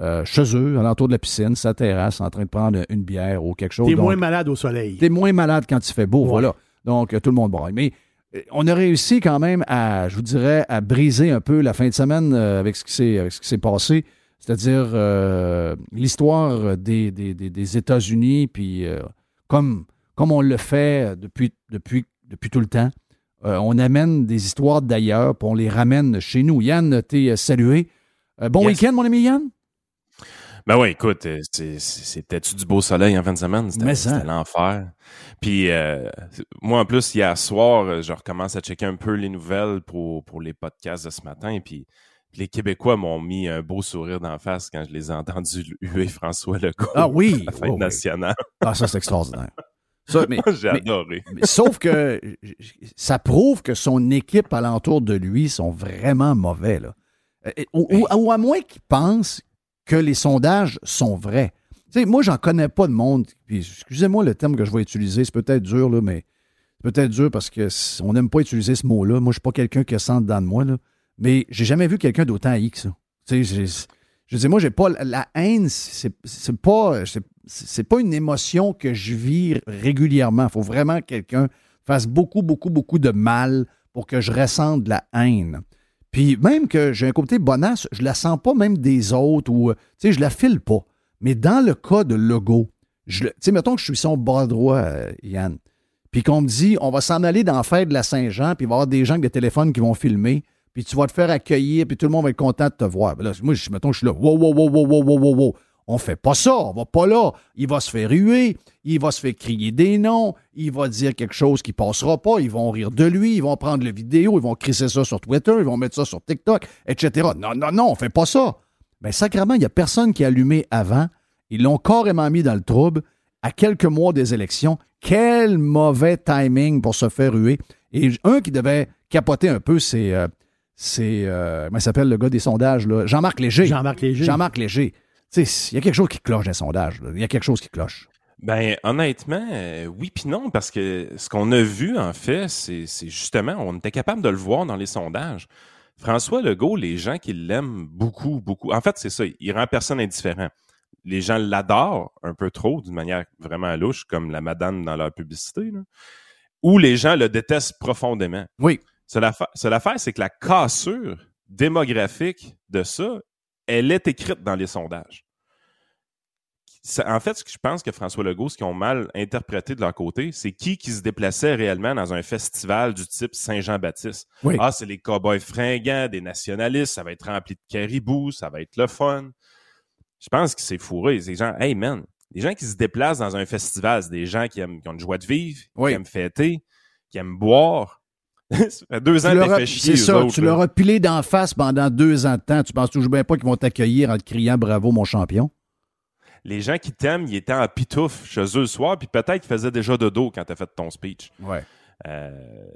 euh, chez eux, alentour de la piscine, sa terrasse, en train de prendre une bière ou quelque chose. T'es moins malade au soleil. T'es moins malade quand il fait beau, Ouais. voilà. Donc, euh, tout le monde braille. Mais euh, on a réussi quand même à, je vous dirais, à briser un peu la fin de semaine avec ce qui s'est passé. C'est-à-dire euh, l'histoire des, des, des- des États-Unis, puis euh, comme, comme on le fait depuis, depuis, depuis tout le temps, euh, on amène des histoires d'ailleurs, puis on les ramène chez nous. Yann, t'es salué. Bon Yes. week-end, mon ami Yann? Ben oui, écoute, c'était-tu du beau soleil en fin de semaine? C'était l'enfer. Puis euh, moi, en plus, hier soir, je recommence à checker un peu les nouvelles pour, pour les podcasts de ce matin. Puis les Québécois m'ont mis un beau sourire d'en face quand je les ai entendus huer François Legault Ah oui! à la fête Oh, oui. nationale. Ah, ça, c'est extraordinaire. Ça, mais, J'ai mais- adoré. mais sauf que ça prouve que son équipe alentour de lui sont vraiment mauvais. Là. Euh, Ou, ou- ou à moins qu'il pense que les sondages sont vrais. Tu sais, moi, j'en connais pas de monde. Puis, excusez-moi le terme que je vais utiliser, c'est peut-être dur, là, mais c'est peut-être dur parce que c- on n'aime pas utiliser ce mot-là. Moi, je suis pas quelqu'un qui sent dedans de moi, là. Mais j'ai jamais vu quelqu'un d'autant haï que ça. Tu sais, je dis, moi, j'ai pas la- haine, c'est pas, c'est pas une émotion que je vis régulièrement. Il faut vraiment que quelqu'un fasse beaucoup, beaucoup, beaucoup de mal pour que je ressente la haine. Puis même que j'ai un côté bonasse, je la sens pas même des autres ou, euh, tu sais, je la file pas. Mais dans le cas de Logo, tu sais, mettons que je suis son bras droit, euh, Yann, puis qu'on me dit, on va s'en aller dans la fête de la Saint-Jean, puis il va y avoir des gens avec des téléphones qui vont filmer, puis tu vas te faire accueillir, puis tout le monde va être content de te voir. Là, moi, je, mettons, je suis là, wow, wow, wow, wow, wow, wow, wow, On fait pas ça, on va pas là. Il va se faire huer, il va se faire crier des noms, il va dire quelque chose qui passera pas, ils vont rire de lui, ils vont prendre la vidéo, ils vont crisser ça sur Twitter, ils vont mettre ça sur TikTok, etc. Non, non, non, on fait pas ça. Mais sacrément, il n'y a personne qui a allumé avant. Ils l'ont carrément mis dans le trouble à quelques mois des élections. Quel mauvais timing pour se faire huer. Et un qui devait capoter un peu, c'est euh, c'est. euh, comment il s'appelle le gars des sondages, là? Jean-Marc Léger. Jean-Marc Léger. Jean-Marc Léger. Tu sais, il y a quelque chose qui cloche dans les sondages. là. Il y a quelque chose qui cloche. Ben, honnêtement, euh, oui puis non, parce que ce qu'on a vu, en fait, c'est c'est justement, on était capable de le voir dans les sondages. François Legault, les gens qui l'aiment beaucoup, beaucoup, en fait, c'est ça, il rend personne indifférent. Les gens l'adorent un peu trop, d'une manière vraiment louche, comme la madame dans leur publicité, là. ou les gens le détestent profondément. Oui. C'est l'affaire, c'est que la cassure démographique de ça, elle est écrite dans les sondages. En fait, ce que je pense que François Legault, ce qu'ils ont mal interprété de leur côté, c'est qui qui se déplaçait réellement dans un festival du type Saint-Jean-Baptiste. Oui. Ah, c'est les cowboys fringants, des nationalistes, ça va être rempli de caribous, ça va être le fun. Je pense que c'est fourré. C'est des gens, hey man, les gens qui se déplacent dans un festival, c'est des gens qui, aiment, qui ont une joie de vivre, Oui. qui aiment fêter, qui aiment boire. ça fait deux ans que fait chier, C'est ça, autres, tu leur as pilé d'en face pendant deux ans de temps. Tu penses toujours bien pas qu'ils vont t'accueillir en te criant bravo, mon champion? Les gens qui t'aiment, ils étaient en pitouf chez eux le soir, puis peut-être qu'ils faisaient déjà dodo quand t'as fait ton speech. Ouais. Euh,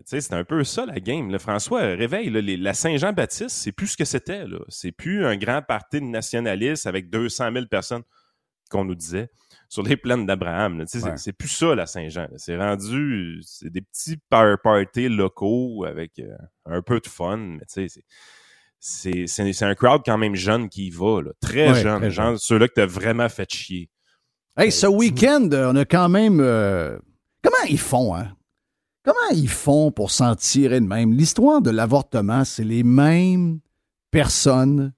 c'est un peu ça la game. là. François, euh, réveille. là, les- la Saint-Jean-Baptiste, c'est plus ce que c'était. C'est plus un grand parti de nationalistes avec 200 000 personnes qu'on nous disait sur les plaines d'Abraham. c'est- Ouais. Plus ça la Saint-Jean. C'est rendu, c'est des petits power parties locaux avec euh, un peu de fun, mais tu sais, c'est- un crowd quand même jeune qui y va, là. très Ouais, jeune, très genre ceux-là que t'as vraiment fait chier. Hey, ce week-end, euh, on a quand même. euh, Comment ils font, hein? Comment ils font pour s'en tirer de même? L'histoire de l'avortement, c'est les mêmes personnes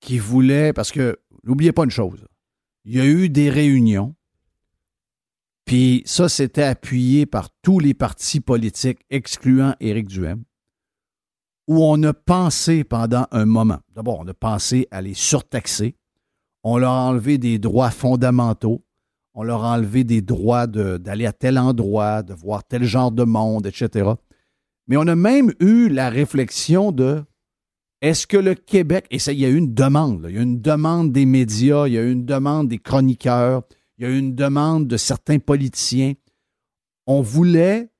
qui voulaient, parce que n'oubliez pas une chose, il y a eu des réunions, puis ça, c'était appuyé par tous les partis politiques, excluant Éric Duhem, où on a pensé pendant un moment, d'abord, on a pensé à les surtaxer, on leur a enlevé des droits fondamentaux, on leur a enlevé des droits de- d'aller à tel endroit, de voir tel genre de monde, etc. Mais on a même eu la réflexion de est-ce que le Québec, et ça, il y a eu une demande, il y a eu une demande des médias, il y a eu une demande des chroniqueurs, il y a eu une demande de certains politiciens. On voulait,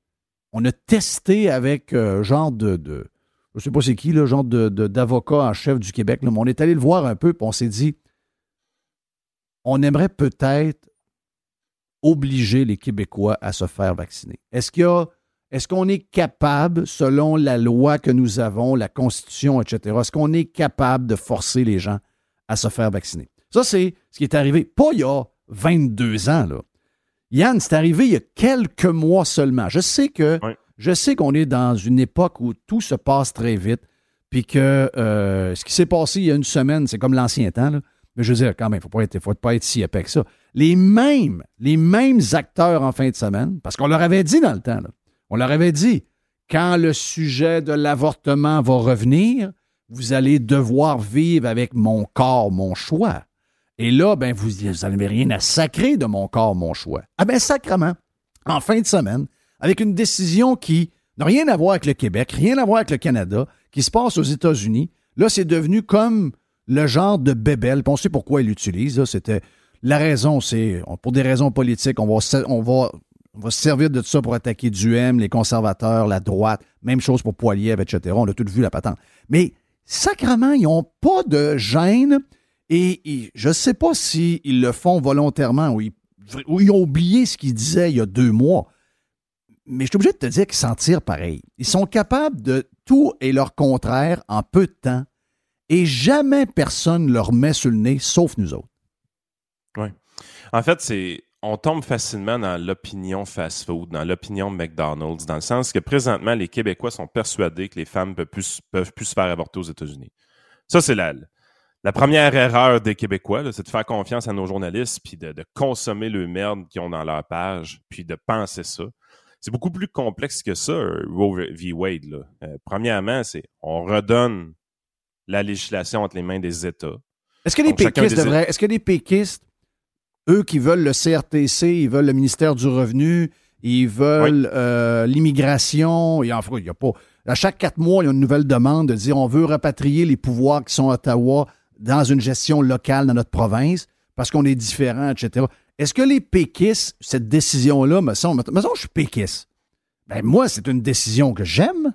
on a testé avec euh, genre de, je sais pas c'est qui, le genre de, de- d'avocat en chef du Québec, mais on est allé le voir un peu, puis on s'est dit, on aimerait peut-être obliger les Québécois à se faire vacciner. Est-ce qu'il y a est-ce qu'on est capable, selon la loi que nous avons, la Constitution, etc., est-ce qu'on est capable de forcer les gens à se faire vacciner? Ça, c'est ce qui est arrivé, pas il y a 22 ans, là. Yann, c'est arrivé il y a quelques mois seulement. Je sais que je sais qu'on est dans une époque où tout se passe très vite, puis que euh, ce qui s'est passé il y a une semaine, c'est comme l'ancien temps, là. Mais je veux dire, quand même, il ne faut pas être, faut pas être si épais que ça. Les mêmes, les mêmes acteurs en fin de semaine, parce qu'on leur avait dit dans le temps, là, on leur avait dit, quand le sujet de l'avortement va revenir, vous allez devoir vivre avec mon corps, mon choix. Et là, ben, vous n'avez rien à sacrer de mon corps, mon choix. Ah ben, sacrement, en fin de semaine, avec une décision qui n'a rien à voir avec le Québec, rien à voir avec le Canada, qui se passe aux États-Unis, là, c'est devenu comme le genre de bébelle. Puis on sait pourquoi ils l'utilisent. là. C'était la raison, c'est pour des raisons politiques, on va, on va, on va se servir de ça pour attaquer Duhem, les conservateurs, la droite. Même chose pour Poiliev, etc. On a tout vu la patente. Mais sacrement, ils n'ont pas de gêne et, je ne sais pas s'ils le font volontairement ou ils, ont oublié ce qu'ils disaient il y a deux mois. Mais je suis obligé de te dire qu'ils s'en tirent pareil. Ils sont capables de tout et leur contraire en peu de temps et jamais personne leur met sur le nez, sauf nous autres. Oui. En fait, c'est on tombe facilement dans l'opinion fast-food, dans l'opinion McDonald's, dans le sens que présentement, les Québécois sont persuadés que les femmes peuvent plus, peuvent plus se faire avorter aux États-Unis. Ça, c'est la, la première erreur des Québécois, c'est de faire confiance à nos journalistes, puis de, de consommer le merde qu'ils ont dans leur page, puis de penser ça. C'est beaucoup plus complexe que ça, Roe v. Wade. Là. Euh, premièrement, c'est on redonne la législation entre les mains des États. Est-ce que les péquistes devraient. Est-ce que les péquistes, eux qui veulent le CRTC, ils veulent le ministère du Revenu, ils veulent euh, l'immigration, et enfin, il y a pas. À chaque quatre mois, il y a une nouvelle demande de dire on veut rapatrier les pouvoirs qui sont à Ottawa dans une gestion locale dans notre province parce qu'on est différent, etc. Est-ce que les péquistes, cette décision-là, me semble, me semble je suis péquiste. Ben moi, c'est une décision que j'aime.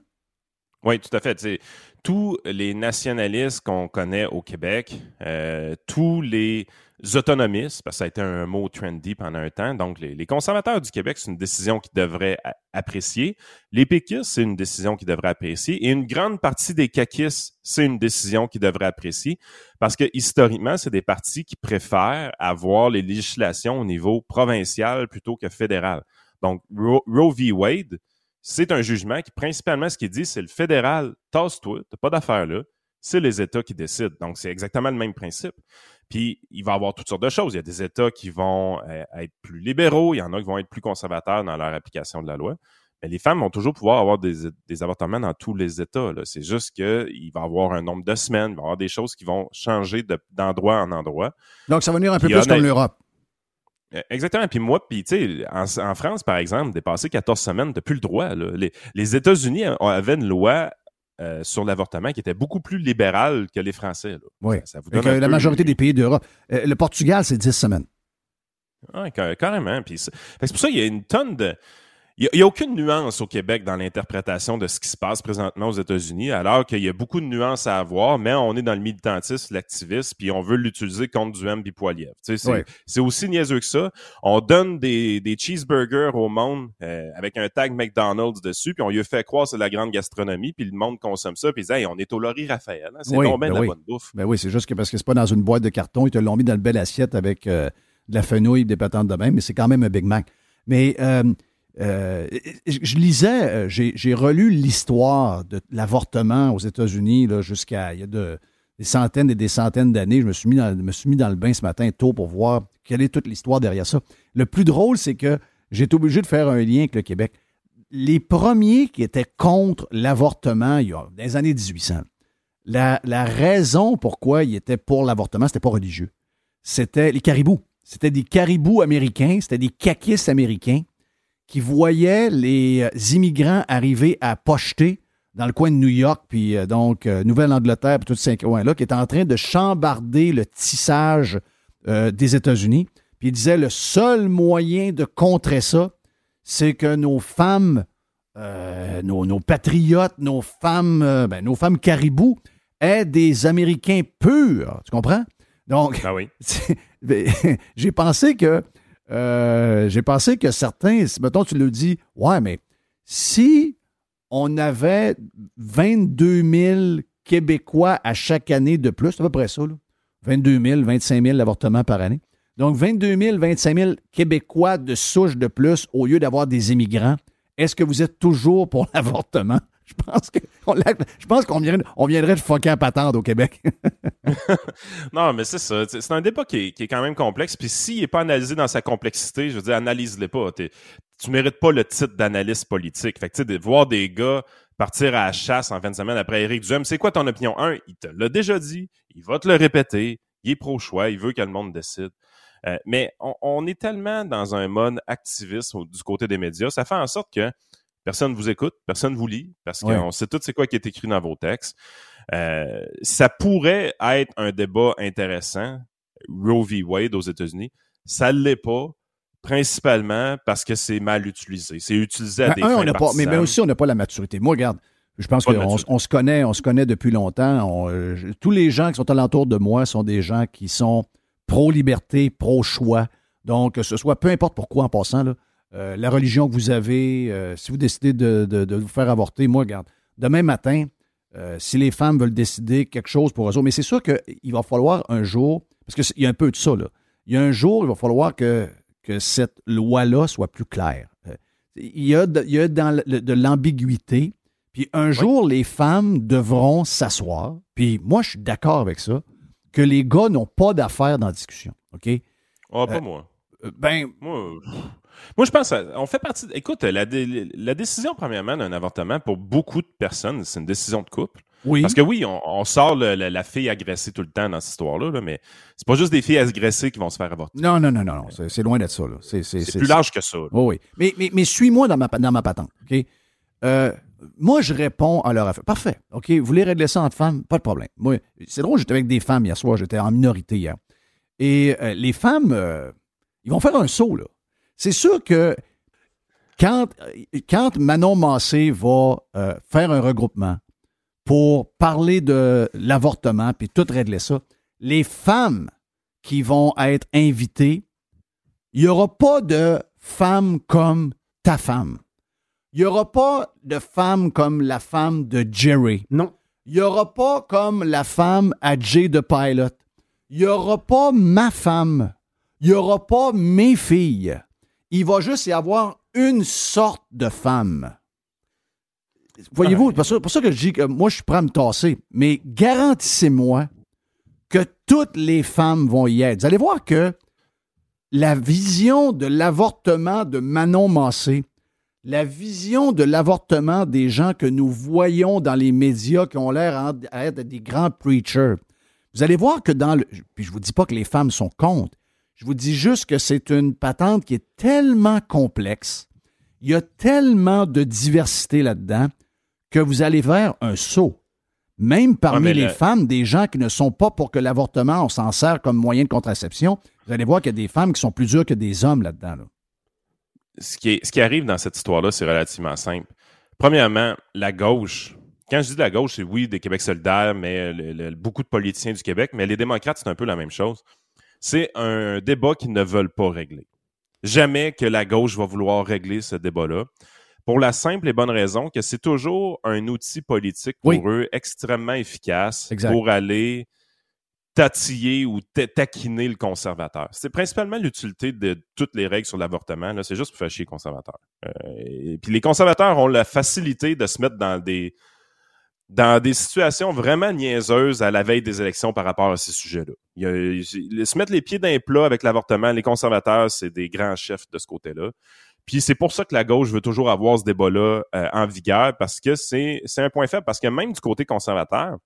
Oui, tout à fait. Tous les nationalistes qu'on connaît au Québec, euh, tous les autonomistes, parce que ça a été un mot trendy pendant un temps, donc les, conservateurs du Québec, c'est une décision qu'ils devraient apprécier. Les péquistes, c'est une décision qu'ils devraient apprécier. Et une grande partie des caquistes, c'est une décision qu'ils devraient apprécier, parce que historiquement, c'est des partis qui préfèrent avoir les législations au niveau provincial plutôt que fédéral. Donc, Ro- Roe v. Wade, c'est un jugement qui, principalement, ce qu'il dit, c'est le fédéral, tasse-toi, t'as pas d'affaires là, c'est les États qui décident. Donc, c'est exactement le même principe. Puis, il va y avoir toutes sortes de choses. Il y a des États qui vont euh, être plus libéraux, il y en a qui vont être plus conservateurs dans leur application de la loi. Mais les femmes vont toujours pouvoir avoir des, des avortements dans tous les États. C'est juste qu'il va y avoir un nombre de semaines, il va y avoir des choses qui vont changer de- d'endroit en endroit. Donc, ça va venir un peu Puis plus comme honnête- l'Europe. Euh, Exactement. Puis moi, puis tu sais, en, en France, par exemple, dépasser 14 semaines, t'as plus le droit. là. Les, les États-Unis a- avaient une loi euh, sur l'avortement qui était beaucoup plus libérale que les Français. là. Oui. Ça vous Avec, donne euh, la majorité des pays d'Europe. Euh, le Portugal, c'est 10 semaines. Ca- carrément. Que c'est pour ça qu'il y a une tonne de. Il n'y a, aucune nuance au Québec dans l'interprétation de ce qui se passe présentement aux États-Unis, alors qu'il y a beaucoup de nuances à avoir, mais on est dans le militantisme, l'activisme, puis on veut l'utiliser contre Duhem puis Poiliev. Tu sais, c'est Ouais. aussi niaiseux que ça. On donne des, des cheeseburgers au monde euh, avec un tag McDonald's dessus, puis on lui fait croire que c'est la grande gastronomie, puis le monde consomme ça, puis il dit hey, on est au Laurie Raphaël. hein, c'est Oui, ben de la oui. bonne bouffe. Ben oui, c'est juste que parce que c'est pas dans une boîte de carton, ils te l'ont mis dans une belle assiette avec euh, de la fenouil, des patentes de même, mais c'est quand même un Big Mac. Mais euh, euh, je, lisais, euh, j'ai relu l'histoire de l'avortement aux États-Unis jusqu'à il y a de- des centaines et des centaines d'années. Je me suis mis dans, me suis mis dans le bain ce matin tôt pour voir quelle est toute l'histoire derrière ça. Le plus drôle, c'est que j'ai été obligé de faire un lien avec le Québec. Les premiers qui étaient contre l'avortement, il y a les années 1800, la, la raison pourquoi ils étaient pour l'avortement, c'était pas religieux. C'était les caribous. C'était des caribous américains, c'était des caquistes américains qui voyaient les euh, immigrants arriver à pocheter dans le coin de New York, puis euh, donc euh, Nouvelle-Angleterre, puis tous ces coins-là, qui étaient en train de chambarder le tissage euh, des États-Unis. Puis ils disaient le seul moyen de contrer ça, c'est que nos femmes, nos, nos patriotes, nos femmes, ben, nos femmes caribous aient des Américains purs. Tu comprends? Donc, Ah oui. ben, j'ai pensé que euh, j'ai pensé que certains, mettons, tu le dis, ouais, mais si on avait 22 000 Québécois à chaque année de plus, c'est à peu près ça, là. 22 000, 25 000 avortements par année. Donc, 22 000, 25 000 Québécois de souche de plus au lieu d'avoir des immigrants. Est-ce que vous êtes toujours pour l'avortement? Je pense que je pense qu'on viendrait, on viendrait de foquer à patente au Québec. Non, mais c'est ça. C'est un débat qui est, qui est quand même complexe. Puis s'il n'est pas analysé dans sa complexité, je veux dire, analyse-le pas. Tu mérites pas le titre d'analyste politique. Fait que, tu sais, de voir des gars partir à la chasse en fin de semaine après Éric Duhem, c'est quoi ton opinion? Un, il te l'a déjà dit, il va te le répéter, il est pro-choix, il veut que le monde décide. Euh, mais on, on est tellement dans un mode activiste du côté des médias, ça fait en sorte que personne vous écoute, personne vous lit, parce Ouais. qu'on sait tout c'est quoi qui est écrit dans vos textes. Euh, ça pourrait être un débat intéressant, Roe v. Wade aux États-Unis. Ça ne l'est pas, principalement parce que c'est mal utilisé. C'est utilisé à Ben, des un, fins on n'a pas, mais, aussi, on n'a pas la maturité. Moi, regarde, je pense qu'on on se connaît, on se connaît depuis longtemps. On, euh, tous les gens qui sont alentour de moi sont des gens qui sont pro-liberté, pro-choix. Donc, que ce soit, peu importe pourquoi en passant, là, euh, la religion que vous avez, euh, si vous décidez de, de- de vous faire avorter, moi, regarde, demain matin, euh, si les femmes veulent décider quelque chose pour eux autres, mais c'est sûr qu'il va falloir un jour, parce qu'il y a un peu de ça, là. Il y a un jour, il va falloir que, que cette loi-là soit plus claire. Il y a de, il y a dans le- de l'ambiguïté. Puis un jour, les femmes devront s'asseoir. Puis moi, je suis d'accord avec ça, que les gars n'ont pas d'affaires dans la discussion. OK? Ah, pas moi. Ben, Moi, moi, je pense, à- on fait partie. écoute, la, dé- la décision, premièrement, d'un avortement, pour beaucoup de personnes, c'est une décision de couple. oui. Parce que oui, on, on sort le- la, la fille agressée tout le temps dans cette histoire-là, là, mais c'est pas juste des filles agressées qui vont se faire avorter. Non, non, non, non, non. C'est, loin d'être ça. C'est, plus large que ça. là. Oui, oui. Mais, mais, mais suis-moi dans ma, dans ma patente. OK? Euh, moi, je réponds à leur affaire. Parfait. OK? Vous voulez régler ça entre femmes? Pas de problème. Moi, c'est drôle, j'étais avec des femmes hier soir. J'étais en minorité hier. Et euh, les femmes, euh, ils vont faire un saut, là. C'est sûr que quand, quand Manon Massé va euh, faire un regroupement pour parler de l'avortement puis tout régler ça, les femmes qui vont être invitées, il n'y aura pas de femme comme ta femme. Il n'y aura pas de femme comme la femme de Jerry. Non. Il n'y aura pas comme la femme à Jay de Pilot. Il n'y aura pas ma femme. Il n'y aura pas mes filles. Il va juste y avoir une sorte de femme. Voyez-vous, ça, pour ça que je dis que moi, je suis prêt à me tasser, mais garantissez-moi que toutes les femmes vont y être. Vous allez voir que la vision de l'avortement de Manon Massé, la vision de l'avortement des gens que nous voyons dans les médias qui ont l'air à à être des grands preachers, vous allez voir que dans le... Puis je vous dis pas que les femmes sont contre, je vous dis juste que c'est une patente qui est tellement complexe, il y a tellement de diversité là-dedans que vous allez faire un saut. Même parmi les le- femmes, des gens qui ne sont pas pour que l'avortement, on s'en sert comme moyen de contraception, vous allez voir qu'il y a des femmes qui sont plus dures que des hommes là-dedans. là. ce qui, est- ce qui arrive dans cette histoire-là, c'est relativement simple. Premièrement, la gauche. Quand je dis la gauche, c'est oui, des Québec solidaires, mais le- le- beaucoup de politiciens du Québec, mais les démocrates, c'est un peu la même chose. C'est un débat qu'ils ne veulent pas régler. Jamais que la gauche va vouloir régler ce débat-là. Pour la simple et bonne raison que c'est toujours un outil politique pour Oui. eux extrêmement efficace Exact. pour aller tatiller ou ta- taquiner le conservateur. C'est principalement l'utilité de toutes les règles sur l'avortement. là, C'est juste pour faire chier les conservateurs. Euh, et puis les conservateurs ont la facilité de se mettre dans des dans des situations vraiment niaiseuses à la veille des élections par rapport à ces sujets-là. Se mettre les pieds d'un plat avec l'avortement, les conservateurs, c'est des grands chefs de ce côté-là. Puis c'est pour ça que la gauche veut toujours avoir ce débat-là euh, en vigueur, parce que c'est c'est un point faible, parce que même du côté conservateur,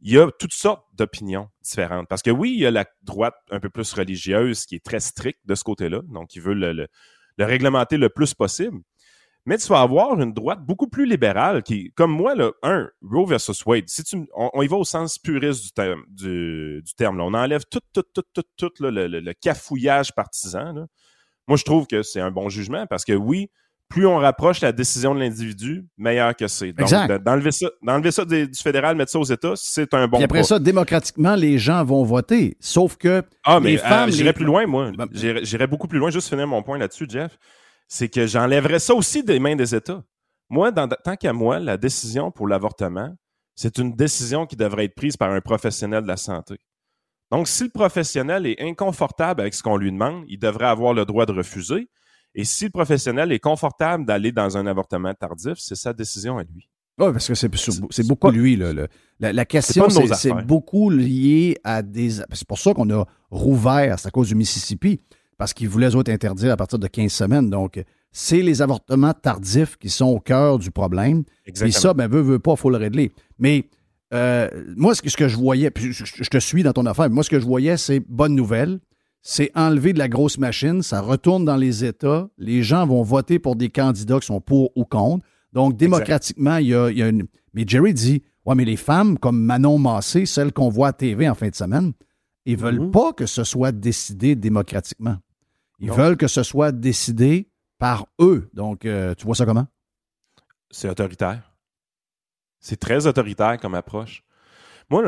il y a toutes sortes d'opinions différentes. Parce que oui, il y a la droite un peu plus religieuse qui est très stricte de ce côté-là, donc qui veut le, le- le réglementer le plus possible. Mais tu vas avoir une droite beaucoup plus libérale qui, comme moi, là, un, Roe versus Wade, si tu, on, on y va au sens puriste du terme, du, du terme là. on enlève tout, tout, tout, tout, tout là, le, le- le cafouillage partisan. là. Moi, je trouve que c'est un bon jugement parce que oui, plus on rapproche la décision de l'individu, meilleur que c'est. Donc, d'enlever ça, d'enlever ça des- du fédéral, mettre ça aux États, c'est un bon Puis après pas. ça, démocratiquement, les gens vont voter. Sauf que Ah, mais les femmes. euh, j'irais les- plus loin, moi. J'irais j'irais beaucoup plus loin. Juste finir mon point là-dessus, Jeff. C'est que j'enlèverais ça aussi des mains des États. Moi, dans- tant qu'à moi, la décision pour l'avortement, c'est une décision qui devrait être prise par un professionnel de la santé. Donc, si le professionnel est inconfortable avec ce qu'on lui demande, il devrait avoir le droit de refuser. Et si le professionnel est confortable d'aller dans un avortement tardif, c'est sa décision à lui. Oui, parce que c'est beaucoup lui. là, le- la, la question, pas de nos c'est beaucoup lié à des. C'est pour ça qu'on a rouvert, c'est à cause du Mississippi, parce qu'ils voulaient, eux autres, interdire à partir de 15 semaines. Donc, c'est les avortements tardifs qui sont au cœur du problème. Exactement. ça, ben, veut, veut pas, il faut le régler. Mais euh, moi, ce que, ce que je voyais, puis je, je te suis dans ton affaire, moi, ce que je voyais, c'est bonne nouvelle. C'est enlever de la grosse machine, ça retourne dans les États, les gens vont voter pour des candidats qui sont pour ou contre. Donc, démocratiquement, il y a, il y a une. Mais Jerry dit Ouais, mais les femmes comme Manon Massé, celles qu'on voit à TV en fin de semaine, ils veulent Mhm. pas que ce soit décidé démocratiquement. Ils veulent que ce soit décidé par eux. Donc, euh, tu vois ça comment? c'est autoritaire. C'est très autoritaire comme approche. Moi,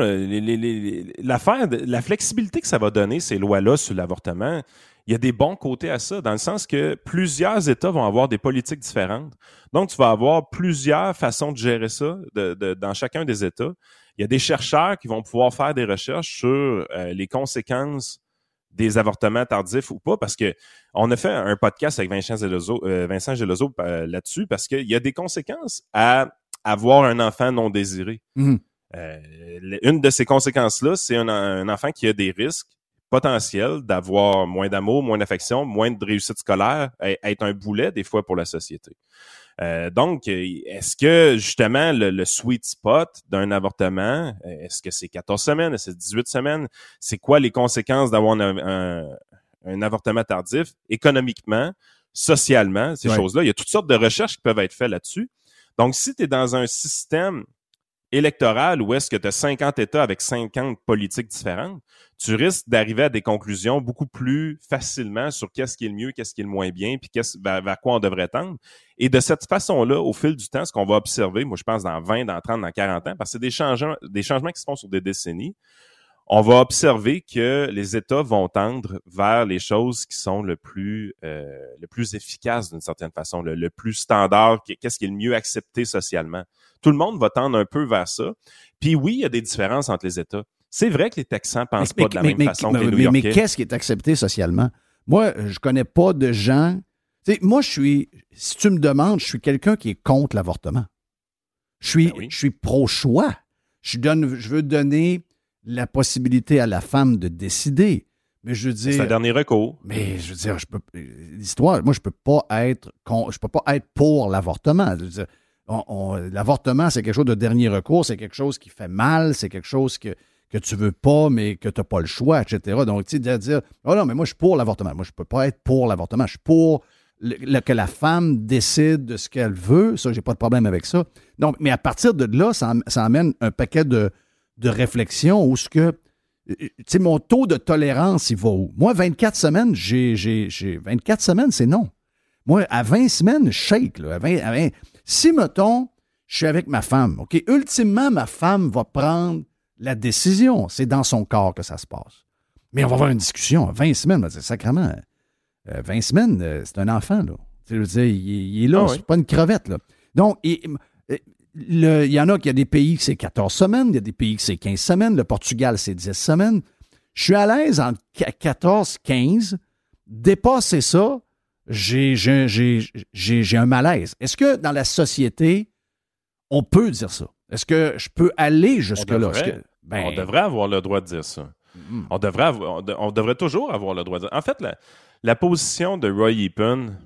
l'affaire, la flexibilité que ça va donner, ces lois-là sur l'avortement, il y a des bons côtés à ça, dans le sens que plusieurs États vont avoir des politiques différentes. Donc, tu vas avoir plusieurs façons de gérer ça de- de- dans chacun des États. Il y a des chercheurs qui vont pouvoir faire des recherches sur euh, les conséquences des avortements tardifs ou pas, parce que on a fait un podcast avec Vincent Gelozo, euh, Vincent Gelozo euh, là-dessus, parce qu'il y a des conséquences à avoir un enfant non désiré. Mhm. Euh, une de ces conséquences-là, c'est un, un enfant qui a des risques potentiels d'avoir moins d'amour, moins d'affection, moins de réussite scolaire, être un boulet des fois pour la société. Euh, donc, est-ce que justement le, le sweet spot d'un avortement, est-ce que c'est 14 semaines, est-ce que c'est 18 semaines? C'est quoi les conséquences d'avoir un, un- un avortement tardif économiquement, socialement, ces Ouais. choses-là? Il y a toutes sortes de recherches qui peuvent être faites là-dessus. Donc, si tu es dans un système électoral où est-ce que tu as 50 États avec 50 politiques différentes, tu risques d'arriver à des conclusions beaucoup plus facilement sur qu'est-ce qui est le mieux, qu'est-ce qui est le moins bien, puis qu'est-ce, vers, vers quoi on devrait tendre. Et de cette façon-là, au fil du temps, ce qu'on va observer, moi je pense dans 20, dans 30, dans 40 ans, parce que c'est des changements, des changements qui se font sur des décennies, on va observer que les États vont tendre vers les choses qui sont le plus, euh, le plus efficaces d'une certaine façon, le, le plus standard, qu'est-ce qui est le mieux accepté socialement. Tout le monde va tendre un peu vers ça. Puis oui, il y a des différences entre les États. C'est vrai que les Texans pensent pas de la même façon que les mais- qu'est-ce qui est accepté socialement? Moi, je connais pas de gens. Tu sais, moi, je suis. Si tu me demandes, je suis quelqu'un qui est contre l'avortement. Je suis, Ben oui. je suis pro-choix. Je, donne, je veux donner la possibilité à la femme de décider. Mais je veux C'est un dernier recours. Mais je veux dire, je peux l'histoire, moi je peux pas être con- je peux pas être pour l'avortement. L'avortement, c'est quelque chose de dernier recours, c'est quelque chose qui fait mal, c'est quelque chose que, que tu veux pas, mais que tu n'as pas le choix, etc. Donc, tu sais, de dire Oh non, mais moi je suis pour l'avortement. Moi, je peux pas être pour l'avortement. Je suis pour le- le- que la femme décide de ce qu'elle veut. Ça, j'ai pas de problème avec ça. Donc, mais à partir de là, ça, ça amène un paquet de, de réflexions où ce que euh, tu sais, mon taux de tolérance, il va où? Moi, 24 semaines, j'ai, j'ai, j'ai 24 semaines, c'est non. Moi, à 20 semaines, je shake. Là, à 20, à 20. Si, mettons, je suis avec ma femme, OK, ultimement, ma femme va prendre la décision. C'est dans son corps que ça se passe. Mais on va avoir une discussion. 20 semaines, c'est sacrément. euh, 20 semaines, euh, c'est un enfant, là. Tu veux dire, il, il est là, Ah oui. c'est pas une crevette, là. Donc, il- euh, il y en a qui a des pays que c'est 14 semaines, il y a des pays que c'est 15 semaines, le Portugal, c'est 10 semaines. Je suis à l'aise entre qu- 14, 15. Dépasser ça, j'ai, j'ai, j'ai, j'ai- j'ai un malaise. Est-ce que dans la société, on peut dire ça? Est-ce que je peux aller jusque-là? Ben, On devrait avoir le droit de dire ça. Mm. On, devrait avoir- on, de- on devrait toujours avoir le droit de dire. En fait, la, la position de Roy Epen,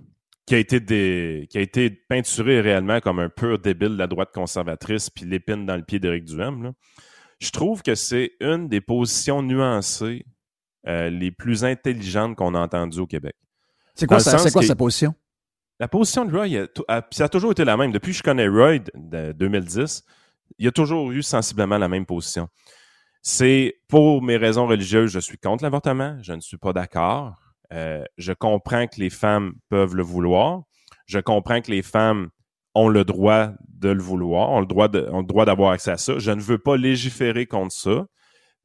qui a été des- qui a été peinturé réellement comme un pur débile de la droite conservatrice, puis l'épine dans le pied d'Éric Duhem, là, je trouve que c'est une des positions nuancées euh, les plus intelligentes qu'on a entendues au Québec. c'est quoi, c'est quoi sa position? La position de Roy, a tou- a- puis ça a toujours été la même. Depuis que je connais Roy de 2010, il a toujours eu sensiblement la même position. C'est pour mes raisons religieuses, je suis contre l'avortement, je ne suis pas d'accord. Euh, je comprends que les femmes peuvent le vouloir. Je comprends que les femmes ont le droit de le vouloir, ont le droit de- ont le droit d'avoir accès à ça. Je ne veux pas légiférer contre ça.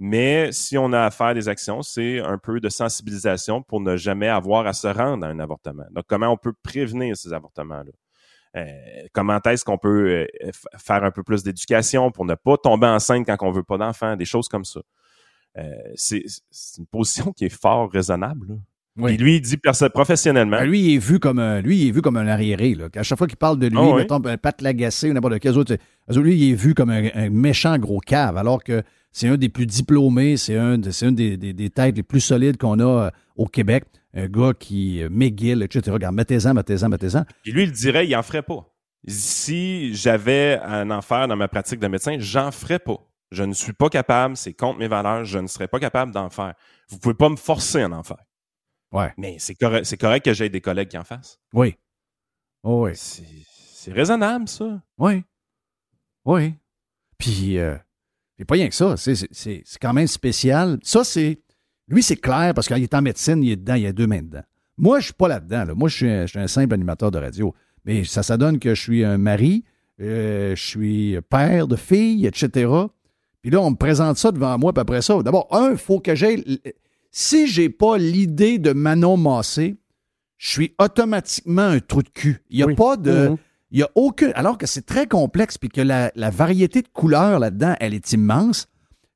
Mais si on a à faire des actions, c'est un peu de sensibilisation pour ne jamais avoir à se rendre à un avortement. Donc, comment on peut prévenir ces avortements-là? Euh, comment est-ce qu'on peut euh, faire un peu plus d'éducation pour ne pas tomber enceinte quand on veut pas d'enfants, des choses comme ça? Euh, c'est c'est une position qui est fort raisonnable. là. Oui. Puis lui, il dit professionnellement. Ben, lui, il est vu comme un, lui, il est vu comme un arriéré. Là. À chaque fois qu'il parle de lui, oui. mettons, un Pat Lagacé ou n'importe quel autre, lui, il est vu comme un, un méchant gros cave, alors que c'est un des plus diplômés, c'est un, de- une des, des- des têtes les plus solides qu'on a euh, au Québec. Un gars qui, euh, McGill, etc. Regarde, mettez-en, mettez-en, mettez-en. Puis lui, il dirait, il en ferait pas. Si j'avais un enfer dans ma pratique de médecin, j'en ferais pas. Je ne suis pas capable, c'est contre mes valeurs, je ne serais pas capable d'en faire. Vous pouvez pas me forcer à en faire. Ouais. Mais c'est correct, c'est correct que j'aie des collègues qui en fassent. Oui. Oh, oui. C'est raisonnable, ça. Oui. Oui. Puis, euh, c'est pas rien que ça. C'est, c'est- c'est, c'est quand même spécial. Ça, c'est. Lui, c'est clair parce qu'il est en médecine, il est dedans, il a deux mains dedans. Moi, je suis pas là-dedans. là. Moi, je suis, un, je suis un simple animateur de radio. Mais ça, ça donne que je suis un mari, euh, je suis père de fille, etc. Puis là, on me présente ça devant moi, puis après ça, d'abord, un, il faut que j'aie. Si j'ai pas l'idée de Manon Massé, je suis automatiquement un trou de cul. Il n'y a Oui. pas de. Mhm. Il y a aucun. Alors que c'est très complexe, puis que la, la variété de couleurs là-dedans, elle est immense.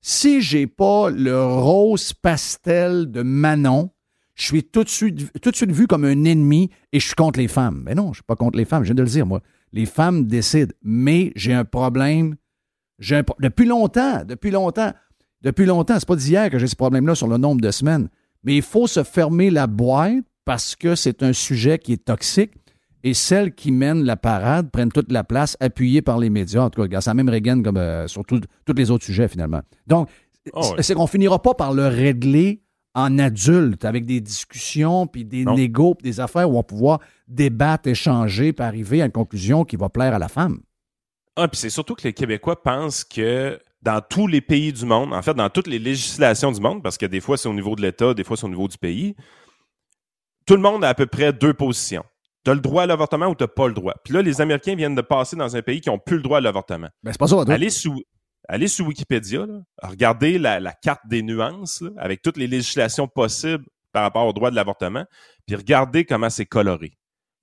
Si j'ai pas le rose pastel de Manon, je suis tout de suite, tout de suite vu comme un ennemi et je suis contre les femmes. Mais non, je suis pas contre les femmes, je viens de le dire, moi. Les femmes décident. Mais j'ai un problème. J'ai un pro- depuis longtemps, depuis longtemps, depuis longtemps, c'est pas d'hier que j'ai ce problème-là sur le nombre de semaines. Mais il faut se fermer la boîte parce que c'est un sujet qui est toxique et celles qui mènent la parade prennent toute la place, appuyées par les médias. En tout cas, regarde, c'est la même Reagan comme euh, sur tous les autres sujets, finalement. Donc, Oh, c'est- qu'on finira pas par le régler en adulte, avec des discussions, puis des négos, puis des affaires où on va pouvoir débattre, échanger, puis arriver à une conclusion qui va plaire à la femme. Ah, puis c'est surtout que les Québécois pensent que dans tous les pays du monde, en fait, dans toutes les législations du monde, parce que des fois c'est au niveau de l'État, des fois c'est au niveau du pays, tout le monde a à peu près deux positions. Tu as le droit à l'avortement ou tu n'as pas le droit. Puis là, les Américains viennent de passer dans un pays qui n'ont plus le droit à l'avortement. Ben, c'est pas ça. Allez sous, allez sous Wikipédia, là, regardez la, la carte des nuances, là, avec toutes les législations possibles par rapport au droit de l'avortement, puis regardez comment c'est coloré.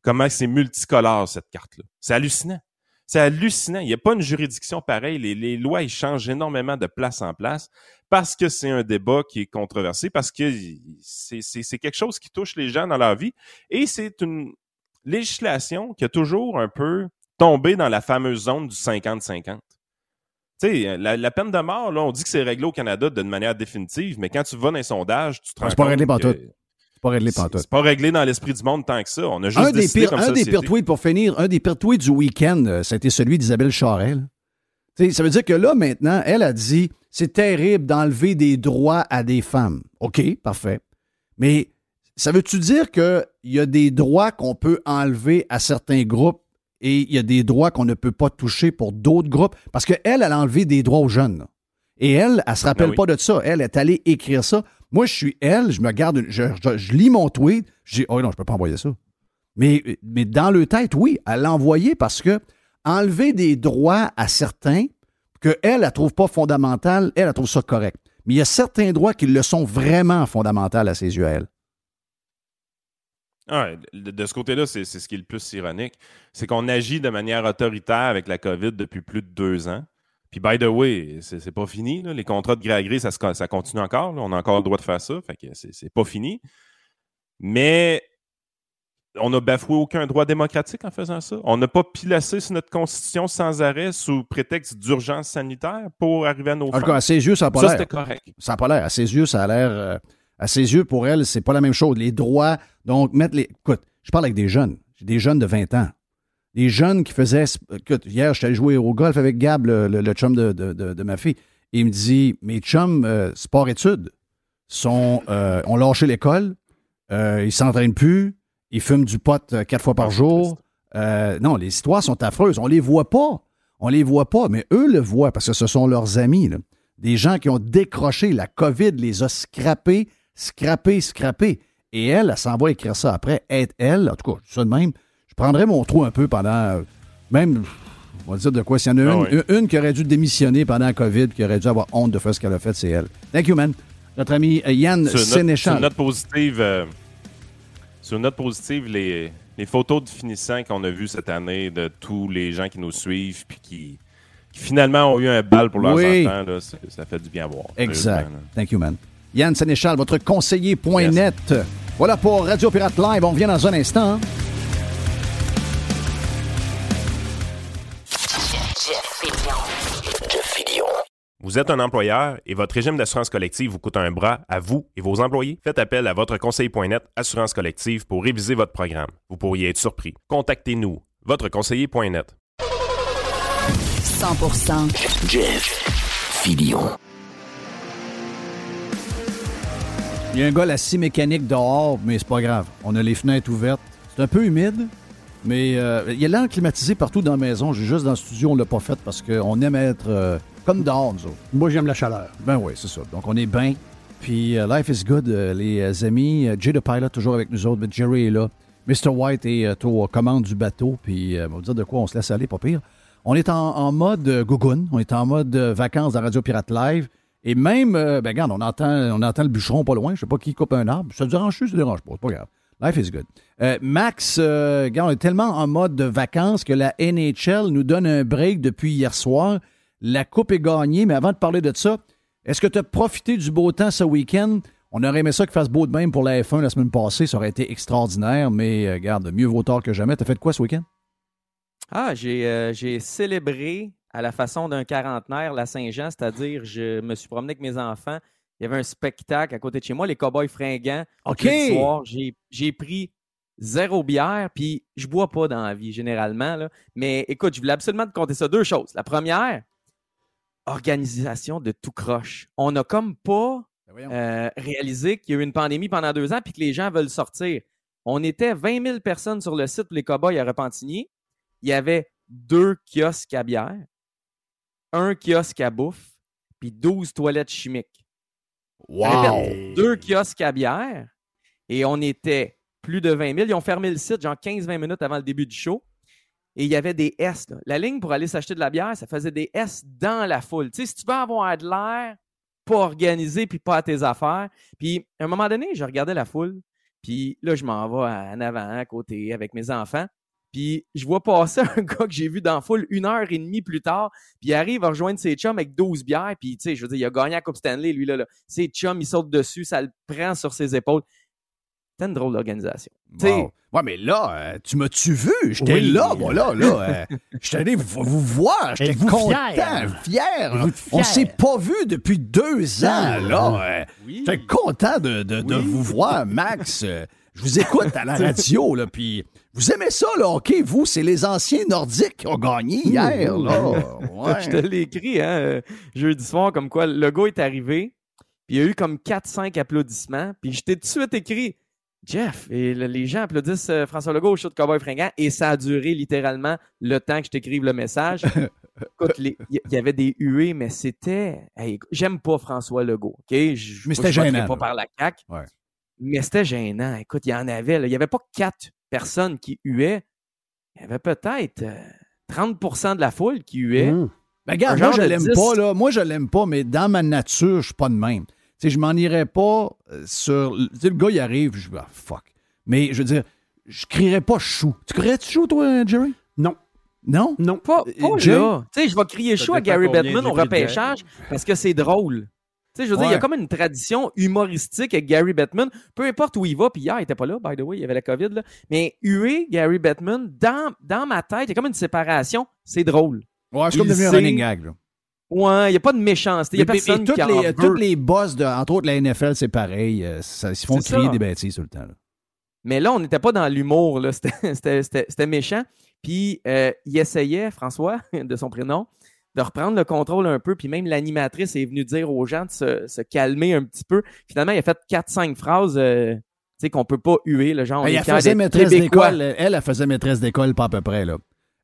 Comment c'est multicolore, cette carte-là. C'est hallucinant. C'est hallucinant. Il n'y a pas une juridiction pareille. Les, les lois, ils changent énormément de place en place parce que c'est un débat qui est controversé, parce que c'est quelque chose qui touche les gens dans leur vie. Et c'est une législation qui a toujours un peu tombé dans la fameuse zone du 50-50. Tu sais, la, la peine de mort, là, on dit que c'est réglé au Canada de manière définitive, mais quand tu vas dans les sondages, tu te rends C'est pas compte réglé que pantoute. C'est pas réglé c'est- pantoute. C'est pas réglé dans l'esprit du monde tant que ça. On a juste Un des, pires, comme un des société. pires tweets pour finir, un des pires tweets du week-end, euh, ça a été celui d'Isabelle Charel. Ça veut dire que là, maintenant, elle a dit c'est terrible d'enlever des droits à des femmes. OK, parfait. Mais ça veut-tu dire qu'il y a des droits qu'on peut enlever à certains groupes et il y a des droits qu'on ne peut pas toucher pour d'autres groupes? Parce qu'elle, elle a enlevé des droits aux jeunes. là. Et elle, elle se rappelle Ben oui. pas de ça. Elle est allée écrire ça. Moi, je suis elle, je me garde, une- je, je- je lis mon tweet, je dis, oh non, je peux pas envoyer ça. Mais, mais dans le tête, oui, elle l'a envoyé parce que enlever des droits à certains que elle, elle trouve pas fondamental, elle, elle trouve ça correct. Mais il y a certains droits qui le sont vraiment fondamentaux à ses yeux à elle. Ouais, de, de ce côté-là, c'est c'est ce qui est le plus ironique. C'est qu'on agit de manière autoritaire avec la COVID depuis plus de deux ans. Puis, by the way, c'est pas fini. là. Les contrats de gré à gré, ça, ça continue encore. là. On a encore le droit de faire ça. Fait que c'est pas fini. Mais on n'a bafoué aucun droit démocratique en faisant ça. On n'a pas pilassé sur notre constitution sans arrêt sous prétexte d'urgence sanitaire pour arriver à nos En tout fins. cas, à ses yeux, ça n'a pas Ça, l'air. c'était correct. Ça n'a pas l'air. À ses yeux, ça a l'air. euh, à ses yeux, pour elle, c'est pas la même chose. Les droits. Donc, mettre les. Écoute, je parle avec des jeunes. J'ai des jeunes de 20 ans. Des jeunes qui faisaient. Écoute, hier, je suis allé jouer au golf avec Gab, le, le- le chum de, de- de- de ma fille. Et il me dit Mes chums, euh, sport-études, sont, euh, ont lâché l'école. Euh, ils s'entraînent plus. Ils fument du pot euh, quatre fois par jour. Euh, non, les histoires sont affreuses. On les voit pas. On les voit pas, mais eux le voient parce que ce sont leurs amis. là. Des gens qui ont décroché. La COVID les a scrappés, scrappés, scrappés. Et elle, elle s'en va écrire ça après. Être elle, en tout cas, ça de même, prendrais mon trou un peu pendant. Même, on va dire de quoi. S'il y en a Ah une, oui. une, une qui aurait dû démissionner pendant la COVID, qui aurait dû avoir honte de faire ce qu'elle a fait, c'est elle. Thank you, man. Notre ami euh, Yann Sur Sénéchal. Sur une note positive, euh, sur positive, les, les photos de finissants qu'on a vues cette année de tous les gens qui nous suivent puis qui, qui finalement ont eu un bal pour leurs Oui. enfants, là, ça fait du bien à voir. Exact. Thank you, man. Yann Sénéchal, votre conseiller.net. Voilà pour Radio Pirate Live. On vient dans un instant. hein. Vous êtes un employeur et votre régime d'assurance collective vous coûte un bras à vous et vos employés? Faites appel à votre conseiller.net Assurance collective pour réviser votre programme. Vous pourriez être surpris. Contactez-nous. Votre conseiller.net. 100% Jeff Fillion. Il y a un gars, la scie mécanique dehors, mais c'est pas grave. On a les fenêtres ouvertes. C'est un peu humide, mais euh, il y a l'air climatisé partout dans la maison. J'ai juste dans le studio, on l'a pas fait parce qu'on aime être euh, comme dehors, nous autres. Moi, j'aime la chaleur. Ben oui, c'est ça. Donc, on est bien. Puis, euh, Life is Good, euh, les euh, amis. Jay the Pilot, toujours avec nous autres. mais Jerry est là. Mr. White est aux commandes du bateau. Puis, on va vous dire de quoi on se laisse aller, pas pire. On est en, en mode gougoune. On est en mode vacances dans Radio Pirate Live. Et même, ben regarde, on entend, on entend le bûcheron pas loin. Je sais pas qui coupe un arbre. Ça dérange-tu? Ça dérange pas. C'est pas grave. Life is good. Euh, Max, euh, regarde, on est tellement en mode de vacances que la NHL nous donne un break depuis hier soir. La coupe est gagnée, mais avant de parler de ça, est-ce que tu as profité du beau temps ce week-end? On aurait aimé ça qu'il fasse beau de même pour la F1 la semaine passée. Ça aurait été extraordinaire, mais euh, regarde, mieux vaut tard que jamais. T'as fait de quoi ce week-end? Ah, j'ai euh, j'ai célébré à la façon d'un quarantenaire la Saint-Jean, c'est-à-dire je me suis promené avec mes enfants. Il y avait un spectacle à côté de chez moi, les Cowboys fringants. OK. Soir, j'ai j'ai pris zéro bière, puis je bois pas dans la vie généralement. là. Mais écoute, je voulais absolument te compter ça. Deux choses. La première, organisation de tout croche. On n'a comme pas euh, réalisé qu'il y a eu une pandémie pendant deux ans puis que les gens veulent sortir. On était 20 000 personnes sur le site pour les Cowboys à Repentigny. Il y avait deux kiosques à bière, un kiosque à bouffe, puis 12 toilettes chimiques. Répète, deux kiosques à bière et on était plus de 20 000. Ils ont fermé le site genre 15-20 minutes avant le début du show. Et il y avait des S. La ligne pour aller s'acheter de la bière, ça faisait des S dans la foule. Tu sais, si tu veux avoir de l'air, pas organisé, puis pas à tes affaires. Puis, à un moment donné, je regardais la foule. Puis là, je m'en vais en avant, à côté, avec mes enfants. Puis, je vois passer un gars que j'ai vu dans la foule une heure et demie plus tard. Puis, il arrive à rejoindre ses chums avec 12 bières. Puis, tu sais, je veux dire, il a gagné la Coupe Stanley, lui, là. là. Ses chums, il saute dessus, ça le prend sur ses épaules. C'était une drôle d'organisation. Tu sais, Wow. Ouais, mais là, euh, tu m'as-tu vu? J'étais Oui. là, moi, là, là. euh, J'étais allé vous, vous voir. J'étais content, fier? fier. Êtes-vous On s'est pas vu depuis deux ans, là. euh, Oui. J'étais content de, de- de vous voir, Max. Euh, Je vous écoute à la radio, là, puis vous aimez ça, là, OK? Vous, c'est les anciens nordiques qui ont gagné hier, là. Ouais. Je te l'ai écrit hein, euh, jeudi soir, comme quoi le gars est arrivé, puis il y a eu comme 4-5 applaudissements, puis je t'ai tout de suite écrit Jeff, et le- les gens applaudissent euh, François Legault au show de Cowboy Fringant, et ça a duré littéralement le temps que je t'écrive le message. Écoute, il y, avait des huées, mais c'était. hey, J'aime pas François Legault, OK? Je, Mais c'était gênant, pas par la CAQ, Ouais. mais c'était gênant. Écoute, il y en avait. là. Il y avait pas quatre personnes qui huaient. Il y avait peut-être euh, 30% de la foule qui huait. Mmh. Ben, regarde, moi, je l'aime 10. pas, là. Moi, je l'aime pas, mais dans ma nature, je suis pas de même. Tu sais, je m'en irais pas euh, sur. Tu sais, le gars, il arrive, je dis, ah, fuck. Mais je veux dire, je crierais pas chou. Tu crierais-tu chou, toi, Jerry? Non. Non? Non. Pas, pas Jay? là. Tu sais, je vais crier chaud à Gary de au repêchage parce que c'est drôle. Tu sais, je veux dire, il y a comme une tradition humoristique avec Gary Bettman. Peu importe où il va, puis hier, il était pas là, by the way, il y avait la COVID, là. Mais huer Gary Bettman, dans, dans ma tête, il y a comme une séparation. C'est drôle. Ouais, c'est comme devenu un running gag. Là. Ouais, il n'y a pas de méchanceté. Il n'y a personne qui en les, veut. toutes les boss, de, entre autres la NFL, c'est pareil. euh, ça- ils se font crier ça. des bêtises tout le temps. là. Mais là, on n'était pas dans l'humour. là. C'était- méchant. Puis, euh, il essayait, François, de son prénom, de reprendre le contrôle un peu. Puis même l'animatrice est venue dire aux gens de se, se calmer un petit peu. Finalement, il a fait 4-5 phrases euh, tu sais, qu'on peut pas huer. Le genre, elle fiers faisait maîtresse d'école. Elle, elle faisait maîtresse d'école, pas à peu près. Là.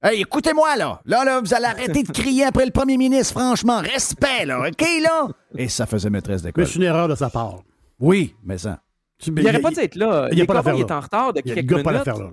Hey, écoutez-moi, là. Là, là, vous allez arrêter de crier après le premier ministre, franchement. Respect, là. OK, là? Et ça faisait maîtresse Mais d'école. c'est une erreur de sa part. Oui, mais ça. Tu- Il n'aurait pas dû être là. il y a Les pas d'affaire est là. en retard de Il quelques gars pas minutes. l'affaire là.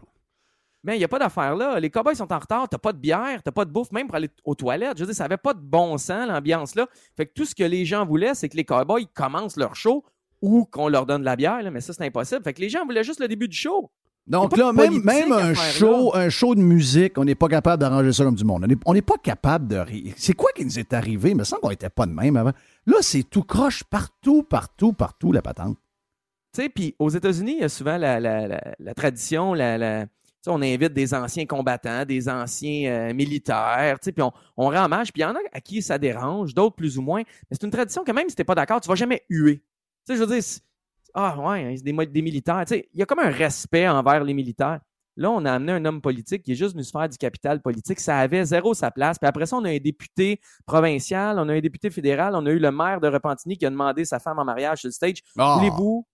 Mais il n'y a pas d'affaire là. Les Cowboys sont en retard. T'as pas de bière, t'as pas de bouffe, même pour aller aux toilettes. Je veux dire, ça n'avait pas de bon sens, l'ambiance là. Fait que tout ce que les gens voulaient, c'est que les Cowboys commencent leur show ou qu'on leur donne de la bière, là, mais ça, c'est impossible. Fait que les gens voulaient juste le début du show. Donc là, même, un faire show, un show de musique, on n'est pas capable d'arranger ça comme du monde. On n'est pas capable de rire. C'est quoi qui nous est arrivé? Il me semble qu'on n'était pas de même avant. Là, c'est tout croche partout, partout, partout, la patente. Tu sais, puis aux États-Unis, il y a souvent la, la- la- la tradition, la, tu on invite des anciens combattants, des anciens euh, militaires, tu sais, puis on, on rend hommage, puis il y en a à qui ça dérange, d'autres plus ou moins. Mais c'est une tradition que même si t'es pas d'accord, tu vas jamais huer. Tu sais, je veux dire, ah ouais, hein, c'est des, militaires. Tu sais, il y a comme un respect envers les militaires. Là, on a amené un homme politique qui est juste venu se faire du capital politique. Ça avait zéro sa place. Puis après ça, on a un député provincial, on a un député fédéral, on a eu le maire de Repentigny qui a demandé sa femme en mariage sur le stage. Ah. Voulez-vous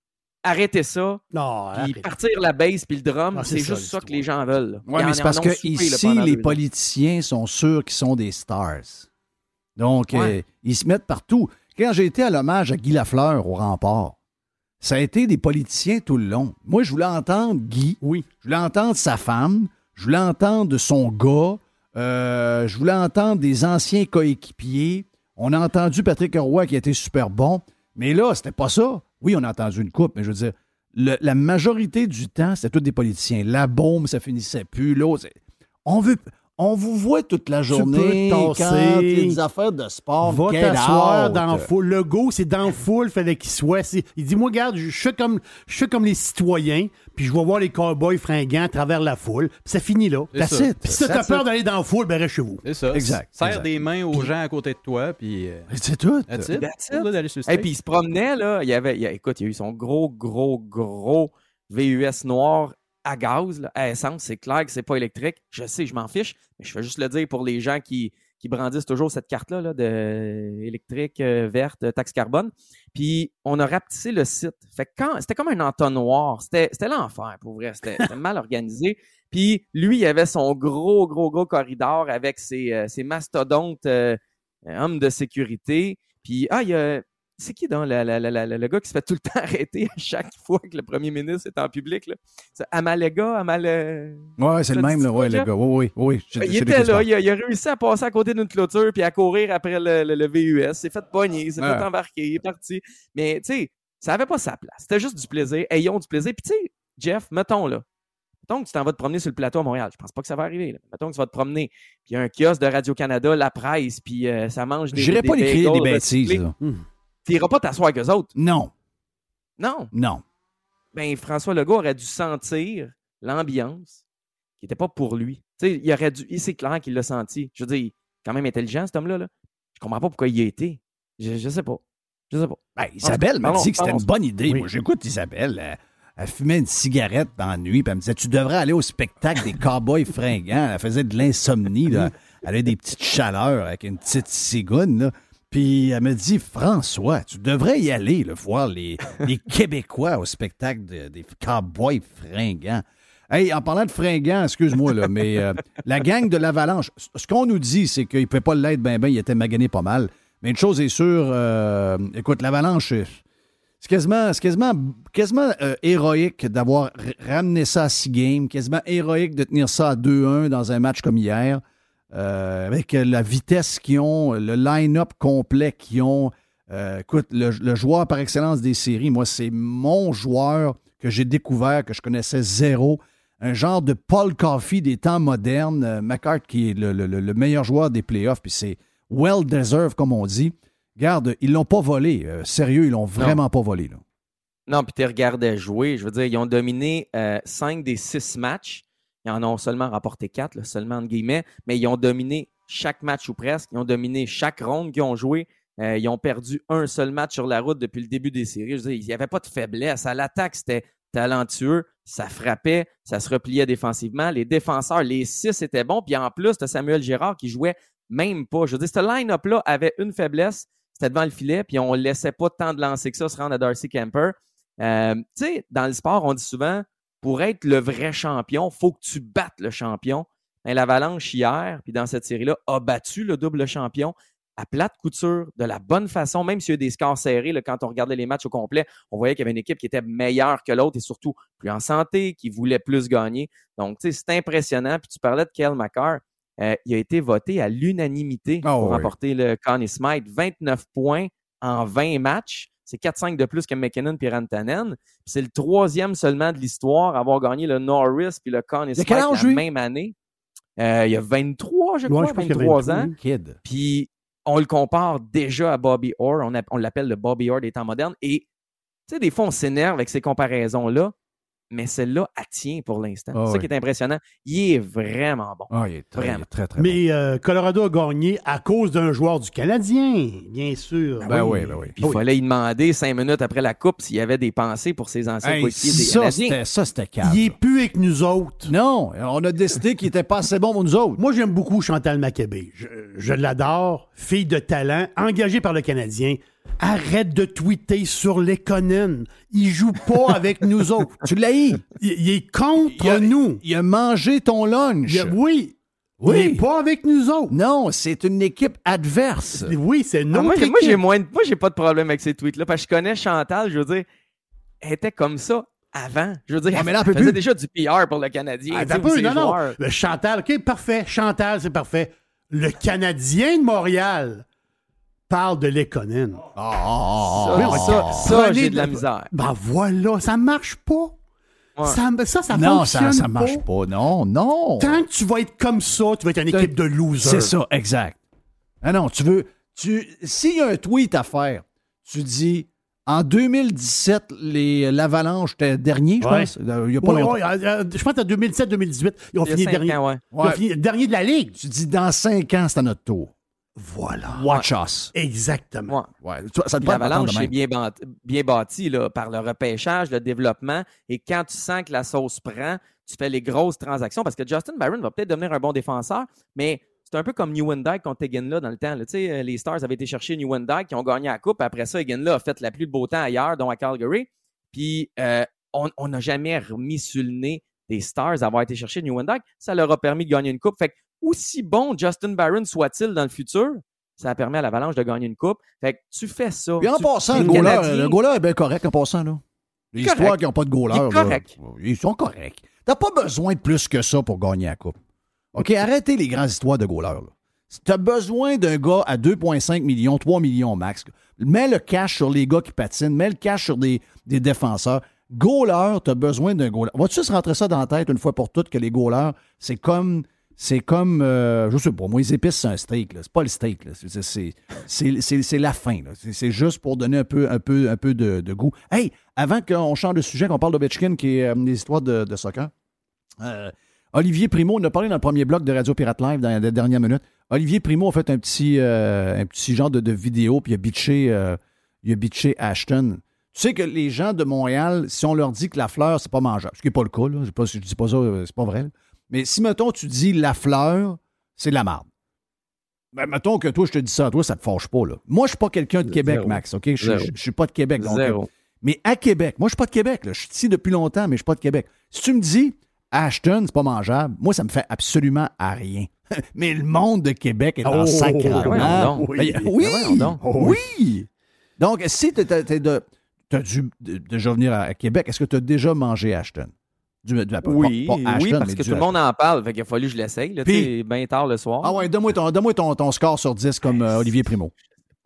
arrêter ça? Non, Puis arrête. partir la bass puis le drum, Ah, c'est juste ça, que les gens veulent. Oui, mais c'est parce que soupé, ici, les politiciens sont sûrs qu'ils sont des stars. Donc, Ouais. euh, ils se mettent partout. Quand j'ai été à l'hommage à Guy Lafleur au rempart, ça a été des politiciens tout le long. Moi, je voulais entendre Guy. Oui. Je voulais entendre sa femme. Je voulais entendre son gars. Euh, je voulais entendre des anciens coéquipiers. On a entendu Patrick Roy qui a été super bon. Mais là, c'était pas ça. Oui, on a entendu une coupe, mais je veux dire, le- la majorité du temps, c'était tous des politiciens. La bombe, ça finissait plus. L'autre, on veut. On vous voit toute la journée peux quand il y a des affaires de sport. Va t'asseoir dans la foule. Le go, c'est dans la foule, fallait qu'il soit. Il dit, moi, regarde, je suis comme, je suis comme les citoyens, puis je vais voir les cowboys fringants à travers la foule. Puis ça finit là. Puis si t'as peur d'aller dans la foule, ben reste chez vous. C'est ça. Exact, Serre exact. des mains aux gens à côté de toi, puis. euh, C'est tout. Et puis il se promenait, là. Il y avait, il y a- écoute, il y a eu son gros, gros, gros VUS noir à gaz, là, à essence. C'est clair que c'est pas électrique. Je sais, je m'en fiche, mais je fais juste le dire pour les gens qui, qui brandissent toujours cette carte-là là, de électrique, euh, verte, taxe carbone. Puis on a rapetissé le site. Fait que quand c'était comme un entonnoir. C'était, c'était l'enfer, pour vrai. C'était, c'était mal organisé. Puis lui, il avait son gros, gros, gros corridor avec ses, euh, ses mastodontes euh, hommes de sécurité. Puis, ah, il y a. C'est qui dans la- la- la- la- la- le gars qui se fait tout le temps arrêter à chaque fois que le premier ministre est en public? Là? C'est Amalega, Amal... Ouais, c'est le même, là. Ouais, le gars. Oui, oui, oui. Il était là, il a, il a réussi à passer à côté d'une clôture puis à courir après le, le- le VUS. Il s'est fait pogner, il s'est Ouais. fait embarquer, il est parti. Mais tu sais, ça n'avait pas sa place. C'était juste du plaisir. Ayons du plaisir. Puis tu sais, Jeff, mettons là. Mettons que tu t'en vas te promener sur le plateau à Montréal. Je pense pas que ça va arriver. Là. Mettons que tu vas te promener. Puis il y a un kiosque de Radio-Canada, la presse, puis euh, ça mange des. J'irai des pas l'écrire des bagels bêtises, là. Tu n'iras pas t'asseoir avec eux autres? Non, Non? non. Ben, François Legault aurait dû sentir l'ambiance qui n'était pas pour lui. Tu sais, il aurait dû. il- C'est clair qu'il l'a senti. Je veux dire, quand même intelligent, cet homme-là. Là. Je comprends pas pourquoi il y a été. Je, je sais pas. Je sais pas. Ben, Isabelle m'a dit que c'était une bonne idée. Oui. Moi, j'écoute Isabelle. Elle, elle fumait une cigarette dans la nuit, puis elle me disait Tu devrais aller au spectacle des cowboys fringants. Elle faisait de l'insomnie. Elle avait des petites chaleurs avec une petite cigoune. là. Puis elle me dit François, tu devrais y aller, là, voir les, les Québécois au spectacle de- des cowboys fringants. Hey, en parlant de fringants, excuse-moi, là, mais euh, la gang de l'Avalanche, ce qu'on nous dit, c'est qu'il ne pouvait pas l'être ben ben, il était magané pas mal. Mais une chose est sûre, euh, écoute, l'Avalanche, euh, c'est quasiment, quasiment, quasiment euh, héroïque d'avoir ramené ça à six games, quasiment héroïque de tenir ça à 2-1 dans un match comme hier, euh, avec euh, la vitesse qu'ils ont, le line-up complet qu'ils ont. Euh, écoute, le, le joueur par excellence des séries, moi, c'est mon joueur que j'ai découvert, que je connaissais zéro. un genre de Paul Coffey des temps modernes. Euh, McCart, qui est le, le- le- le meilleur joueur des playoffs, puis c'est well deserved, comme on dit. Garde, ils l'ont pas volé. Euh, sérieux, ils l'ont vraiment pas volé. Là. Non, puis tu regardais jouer. Je veux dire, ils ont dominé 5 des 6 matchs. Ils en ont seulement remporté 4, seulement entre guillemets, mais ils ont dominé chaque match ou presque. Ils ont dominé chaque ronde qu'ils ont joué. Euh, ils ont perdu un seul match sur la route depuis le début des séries. Je veux dire, il n'y avait pas de faiblesse. À l'attaque, c'était talentueux, ça frappait, ça se repliait défensivement. Les défenseurs, les six étaient bons. Puis en plus, Samuel Girard qui jouait même pas. Je veux dire, ce line-up-là avait une faiblesse, c'était devant le filet, puis on ne laissait pas tant de lancer que ça se rendre à Darcy Kemper. Euh, tu sais, dans le sport, on dit souvent, pour être le vrai champion, faut que tu battes le champion. Ben, L'Avalanche hier, puis dans cette série-là, a battu le double champion à plate couture, de la bonne façon, même s'il y a eu des scores serrés, là, quand on regardait les matchs au complet, on voyait qu'il y avait une équipe qui était meilleure que l'autre et surtout plus en santé, qui voulait plus gagner. Donc, tu sais, c'est impressionnant. Puis tu parlais de Kel McCarr. Euh, il a été voté à l'unanimité Ah pour remporter le Connie Smythe. 29 points en 20 matchs. C'est 4-5 de plus que McKinnon et Rantanen. Puis C'est le troisième seulement de l'histoire à avoir gagné le Norris puis le a Smythe la même année. Euh, il y a 23, je Ouais, crois, je pense qu'il y a 23 23, ans. Kid. Puis on le compare déjà à Bobby Orr. On, l'appelle le Bobby Orr des temps modernes. Et tu sais, des fois, on s'énerve avec ces comparaisons-là, mais celle-là, elle tient pour l'instant. Ah c'est ça oui. qui est impressionnant. Il est vraiment bon. Ah, il est très, il est Vraiment. très, très bon. Mais euh, Colorado a gagné à cause d'un joueur du Canadien, bien sûr. Ben oui, ben oui. Puis il fallait y demander cinq minutes après la coupe s'il y avait des pensées pour ses anciens Hey, coéquipiers des ça, Canadiens. c'était, ça, c'était calme. Il est plus avec nous autres. Non, on a décidé qu'il était pas assez bon pour nous autres. Moi, j'aime beaucoup Chantal Maccabé. Je, je l'adore. Fille de talent, engagée par le Canadien. Arrête de tweeter sur les Conan. Il joue pas avec nous autres. Tu l'as eu. Il, il est contre Il a- nous. Il a mangé ton lunch. Il a- oui. Oui. Il est pas avec nous autres. Non, c'est une équipe adverse. Oui, c'est Ah, notre moi, j'ai- moi, équipe. j'ai moins de- moi, j'ai pas de problème avec ces tweets-là parce que je connais Chantal, je veux dire, elle était comme ça avant. Je veux dire, Ouais, mais là, elle peut elle faisait plus. déjà du PR pour le Canadien. Ah, peu, non, non. Le Chantal, OK, parfait. Chantal, c'est parfait. Le Canadien de Montréal parle de Lekonen. Ah, Ça, ah, oui, ah, ça, ah. ça, j'ai de la misère. Ben voilà, ça marche pas. Ouais. Ça, ça, ça Non, ça, fonctionne ça marche pas. Non, non. Tant que tu vas être comme ça, tu vas être une équipe de losers. C'est ça, exact. Ah non, tu veux. Tu, s'il y a un tweet à faire, tu dis en 2017, les, l'Avalanche était dernier, je Ouais. pense. Euh, Il y a pas Ouais, longtemps. ouais, euh, euh, je pense qu'en 2017-2018, ils ont Il y a fini cinq dernier. ans, ouais. Ils ont Ouais. fini dernier de la Ligue. Tu dis dans cinq ans, c'est à notre tour. Voilà. Watch us. Exactement. Ouais. Ouais, ça L'avalanche est bien, bâti, bien bâti là, par le repêchage, le développement. Et quand tu sens que la sauce prend, tu fais les grosses transactions parce que Justin Barron va peut-être devenir un bon défenseur, mais c'est un peu comme Newendike contre Egan dans le temps. là. Tu sais, euh, les Stars avaient été chercher Newendike, qui ont gagné la Coupe. Après ça, Egan a fait la pluie de beau temps ailleurs, dont à Calgary. Puis euh, on n'a jamais remis sur le nez des Stars d'avoir été chercher Newendike. Ça leur a permis de gagner une Coupe. Fait que, aussi bon Justin Barron soit-il dans le futur, ça a permis à l'Avalanche de gagner une coupe. Fait que tu fais ça. Puis en Tu- passant, le goaler, Canadiens- le goaler est bien correct en passant. Là. Les histoires qui n'ont pas de goaler. Il là, correct. ils sont corrects. T'as pas besoin de plus que ça pour gagner la Coupe. OK, arrêtez les grandes histoires de goaler. Si t'as besoin d'un gars à 2,5 millions, 3 millions max, mets le cash sur les gars qui patinent, mets le cash sur des, des défenseurs. Goaler, t'as besoin d'un goaler. Vas-tu se rentrer ça dans la tête une fois pour toutes que les goalers, c'est comme. C'est comme, euh, je sais pas, moi, les épices, c'est un steak. C'est pas le steak. C'est- la fin. C'est juste pour donner un peu, un peu, de, goût. Hey, avant qu'on change de sujet, qu'on parle d'Ovechkin, qui est euh, des histoires de, soccer, euh, Olivier Primo, on a parlé dans le premier bloc de Radio Pirate Live dans les dernières minutes. Olivier Primo a fait un petit, euh, genre de, vidéo, puis il a bitché, a bitché Ashton. Tu sais que les gens de Montréal, si on leur dit que la fleur, c'est pas mangeable, ce qui n'est pas le cas, là, je, dis pas ça, c'est pas vrai. Mais si, mettons, tu dis la fleur, c'est de la marde. Ben, mettons que toi, je te dis ça à toi, ça te fâche pas, là. Moi, je suis pas quelqu'un de Québec, Zéro. Max, OK? Je, je, je suis pas de Québec. donc, Zéro. mais à Québec, moi, je suis pas de Québec, là. Je suis ici depuis longtemps, mais je suis pas de Québec. Si tu me dis Ashton, c'est pas mangeable, moi, ça me fait absolument à rien. mais le monde de Québec est en Oh, voyons donc. Ben, Oui. oui, donc. oui. Donc, si tu as déjà venir à Québec, est-ce que tu as déjà mangé Ashton? Du, du- pas- Oui, pas- pas Ashton, oui, parce que tout le monde en parle. Fait qu'il a fallu que je l'essaye. Puis- bien tard le soir. Ah ouais, donne-moi ton, donne-moi ton, ton score sur 10 comme euh, Olivier Primo.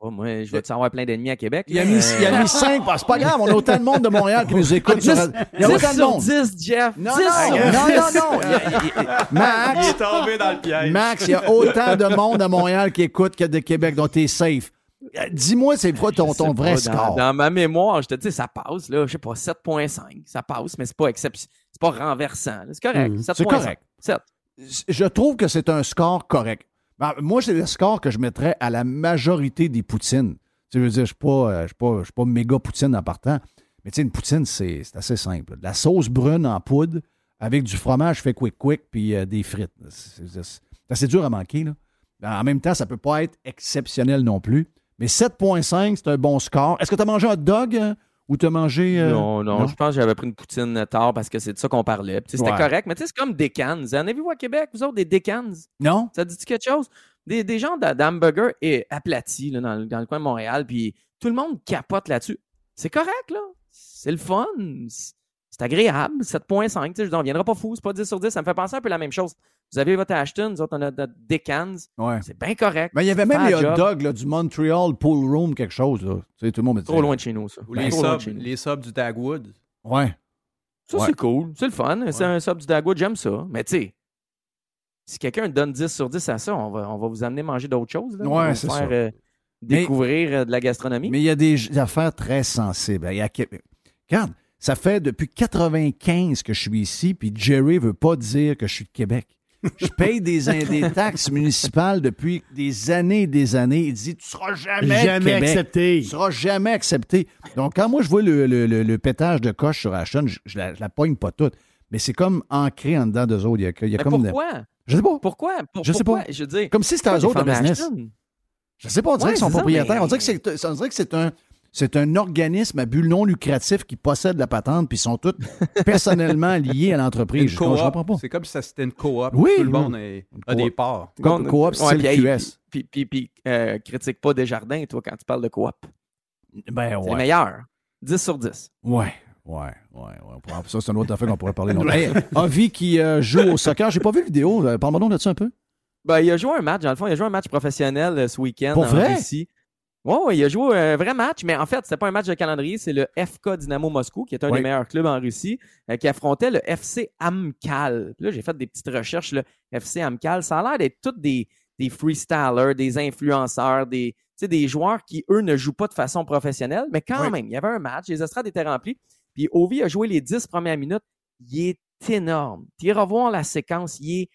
Oh, moi, je vais-tu avoir plein d'ennemis à Québec? Il a mis, Euh, il a mis 5. C'est pas grave, on a autant de monde de Montréal qui nous écoute. 10, sur- Il y a 10 autant de sur monde. 10, Jeff. Non, 10 non, sur non, 10. non, non. Il y a- il Max, tombé dans le piège. Max, il y a autant de monde à Montréal qui écoute que de Québec, donc t'es safe. Euh, Dis-moi, c'est quoi ton, ton vrai pas, score? Dans, ma mémoire, je te dis, ça passe, là, je sais pas, 7.5. Ça passe, mais c'est pas exceptionnel. C'est pas renversant. C'est correct. Mm, 7.5. c'est correct. 7. Je trouve que c'est un score correct. Ben, moi, c'est le score que je mettrais à la majorité des poutines. Tu veux dire, je ne suis pas, euh, pas, je suis pas méga poutine en partant. Mais tu sais, une poutine, c'est assez simple. De la sauce brune en poudre avec du fromage fait quick-quick puis euh, des frites. C'est c'est- c'est assez dur à manquer. Là. En même temps, ça ne peut pas être exceptionnel non plus. Mais 7,5, c'est un bon score. Est-ce que tu as mangé un hot dog euh, ou tu as mangé. euh, non, non, je pense que j'avais pris une poutine tard parce que c'est de ça qu'on parlait. C'était Ouais. correct, mais c'est comme des cans. En avez-vous à Québec, vous autres, des decans? Non? Ça dit quelque chose? Des, des genres d'a- d'hamburgers et aplatis là, dans, le- dans le coin de Montréal, puis tout le monde capote là-dessus. C'est correct, là. C'est le fun. C'est agréable. 7.5, tu sais, je dis, on viendra pas fou. C'est pas 10 sur 10. Ça me fait penser un peu la même chose. Vous avez votre Ashton, nous autres, on a notre Decans. Ouais. C'est bien correct. Ben, il y avait même les hot dogs là, du Montreal Pool Room, quelque chose. Là. Tu sais, tout le monde me dit. Trop loin de chez nous, ça. Ou les Trop loin de subs, chez nous. les subs du Dagwood. Ouais. Ça, Ouais. c'est cool. C'est le fun. C'est un sub du Dagwood, j'aime ça. Mais tu sais, si quelqu'un donne 10 sur 10 à ça, on va, on va vous amener manger d'autres choses. Là. Ouais, on va vous c'est faire ça. euh, Mais- découvrir euh, de la gastronomie. Mais il y a des affaires très sensibles. Il y a Québec- Regarde, ça fait depuis 95 que je suis ici, puis Jerry veut pas dire que je suis de Québec. Je paye des, taxes municipales depuis des années et des années. Il dit, tu seras jamais, de Jamais Québec. accepté. Tu seras jamais accepté. Donc, quand moi, je vois le, le- le- le pétage de coche sur Ashton, je, je la, je la pogne pas toute. Mais c'est comme ancré en dedans d'eux autres. Il y a, il y a Mais comme pourquoi? Je sais pas. Pourquoi? Pour- Je sais pourquoi? pas. Je veux dire, Comme si c'était eux autres le business. Je sais pas, on dirait Ouais, qu'ils sont propriétaires. mais- On dirait que c'est, on dirait que c'est un, c'est un organisme à but non lucratif qui possède la patente, puis ils sont tous personnellement liés à l'entreprise. Je, comprends pas. C'est comme si ça, c'était une coop. Oui. Tout le monde est- a coop. des parts. Co- coop, c'est puis, le QS. Puis, puis, puis, euh, critique pas Desjardins, toi, quand tu parles de coop. Ben C'est ouais. meilleur. 10 sur 10. Ouais. Ouais, ouais, ouais. Ça, c'est une autre affaire qu'on pourrait parler longtemps. Hey, Avi qui euh, joue au soccer. J'ai pas vu la vidéo. Euh, Parle-moi donc de ça un peu. Ben, il a joué un match, dans le fond, il a joué un match professionnel euh, ce week-end Pour en vrai? Russie. Ouais, ouais, il a joué un vrai match, mais en fait, c'était pas un match de calendrier, c'est le FK Dynamo Moscou, qui est un Oui. des meilleurs clubs en Russie, euh, qui affrontait le FC Amkal. Puis là, j'ai fait des petites recherches, le FC Amkal. Ça a l'air d'être tous des, des freestylers, des influenceurs, des, des joueurs qui, eux, ne jouent pas de façon professionnelle, mais quand Oui. même, il y avait un match, les estrades étaient remplies, puis Ovi a joué les 10 premières minutes. Il est énorme. Tu iras voir la séquence, il est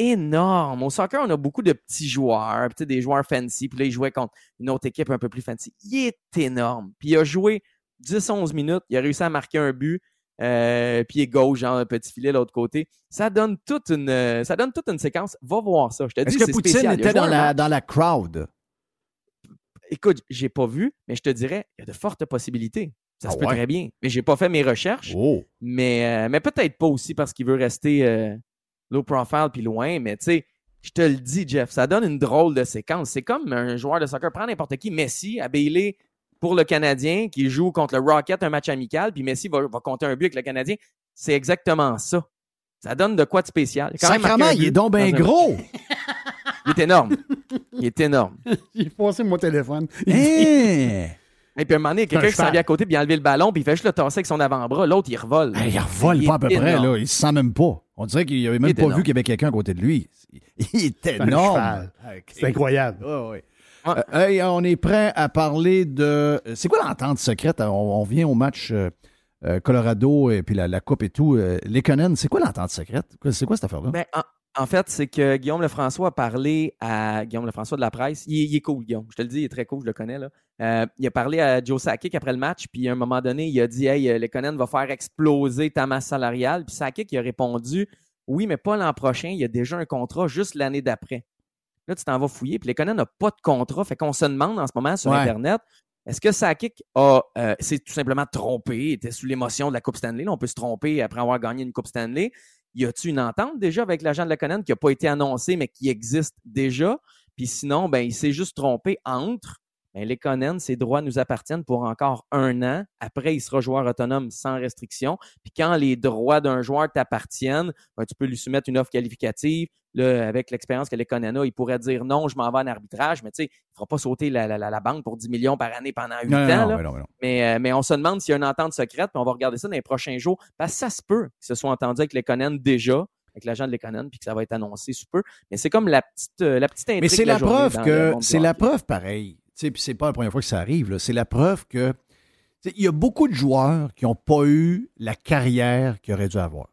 énorme. Au soccer, on a beaucoup de petits joueurs, des joueurs fancy, puis là, il jouait contre une autre équipe un peu plus fancy. Il est énorme. Puis il a joué 10-11 minutes, il a réussi à marquer un but, euh, pied gauche, genre un petit filet de l'autre côté. Ça donne toute une, euh, ça donne toute une séquence. Va voir ça. Je te dis, Est-ce que Poutine spécial. Était dans la, dans la crowd? Écoute, j'ai pas vu, mais je te dirais, il y a de fortes possibilités. Ça Ah se peut très bien. Mais j'ai pas fait mes recherches. Oh. Mais, euh, mais peut-être pas aussi parce qu'il veut rester euh, low profile puis loin. Mais tu sais, je te le dis, Jeff, ça donne une drôle de séquence. C'est comme un joueur de soccer, prend n'importe qui, Messi, à Bailey pour le Canadien, qui joue contre le Rocket un match amical, puis Messi va, va compter un but avec le Canadien. C'est exactement ça. Ça donne de quoi de spécial. Quand Sacrement, un il est donc bien gros. Il est énorme. Il est énorme. J'ai passé mon téléphone. Hein? Et puis à un moment donné, il y a quelqu'un qui s'en vient à côté, puis il a enlevé le ballon, puis il fait juste le tasser avec son avant-bras. L'autre, il revole. Hey, il revole pas à peu près, là. Il se sent même pas. On dirait qu'il avait même est pas énorme. vu qu'il y avait quelqu'un à côté de lui. Il un énorme. C'est incroyable. Ouais. Euh, hey, on est prêt à parler de. C'est quoi l'entente secrète? On, on vient au match euh, euh, Colorado et puis la, la Coupe et tout. Euh, Lekonen, c'est quoi l'entente secrète? C'est quoi cette affaire-là? Ben, en, fait, c'est que Guillaume Lefrançois a parlé à Guillaume Lefrançois de la presse. Il, est- il est cool, Guillaume. Je te le dis, il est très cool, je le connais. Là. Euh, il a parlé à Joe Sakic après le match, puis à un moment donné, il a dit Hey, Lekonen va faire exploser ta masse salariale. Puis Sakic il a répondu Oui, mais pas l'an prochain, il y a déjà un contrat juste l'année d'après. Là, tu t'en vas fouiller, puis Lekonen n'a pas de contrat. Fait qu'on se demande en ce moment sur Ouais. Internet est-ce que Sakic a euh, s'est tout simplement trompé, était sous l'émotion de la Coupe Stanley? Là, on peut se tromper après avoir gagné une Coupe Stanley. Y a-tu une entente déjà avec l'agent de Lekonen qui n'a pas été annoncée, mais qui existe déjà? Puis sinon, ben, il s'est juste trompé entre les Conan, ses droits nous appartiennent pour encore un an. Après, il sera joueur autonome sans restriction. Puis quand les droits d'un joueur t'appartiennent, ben, tu peux lui soumettre une offre qualificative. Là, avec l'expérience que les Conan a, il pourrait dire non, je m'en vais en arbitrage, mais tu sais, il ne fera pas sauter la, la- la- banque pour 10 millions par année pendant 8 Non, ans. non, là. non, mais mais. Mais, euh, mais on se demande s'il y a une entente secrète, puis on va regarder ça dans les prochains jours. Parce que ça se peut qu'ils se soient entendus avec les Conan déjà, avec l'agent de Conan, puis que ça va être annoncé sous peu. Mais c'est comme la petite, euh, la petite intrigue Mais c'est la, la preuve que c'est la preuve pareil. Puis c'est pas la première fois que ça arrive. C'est la preuve que il y a beaucoup de joueurs qui n'ont pas eu la carrière qu'ils auraient dû avoir.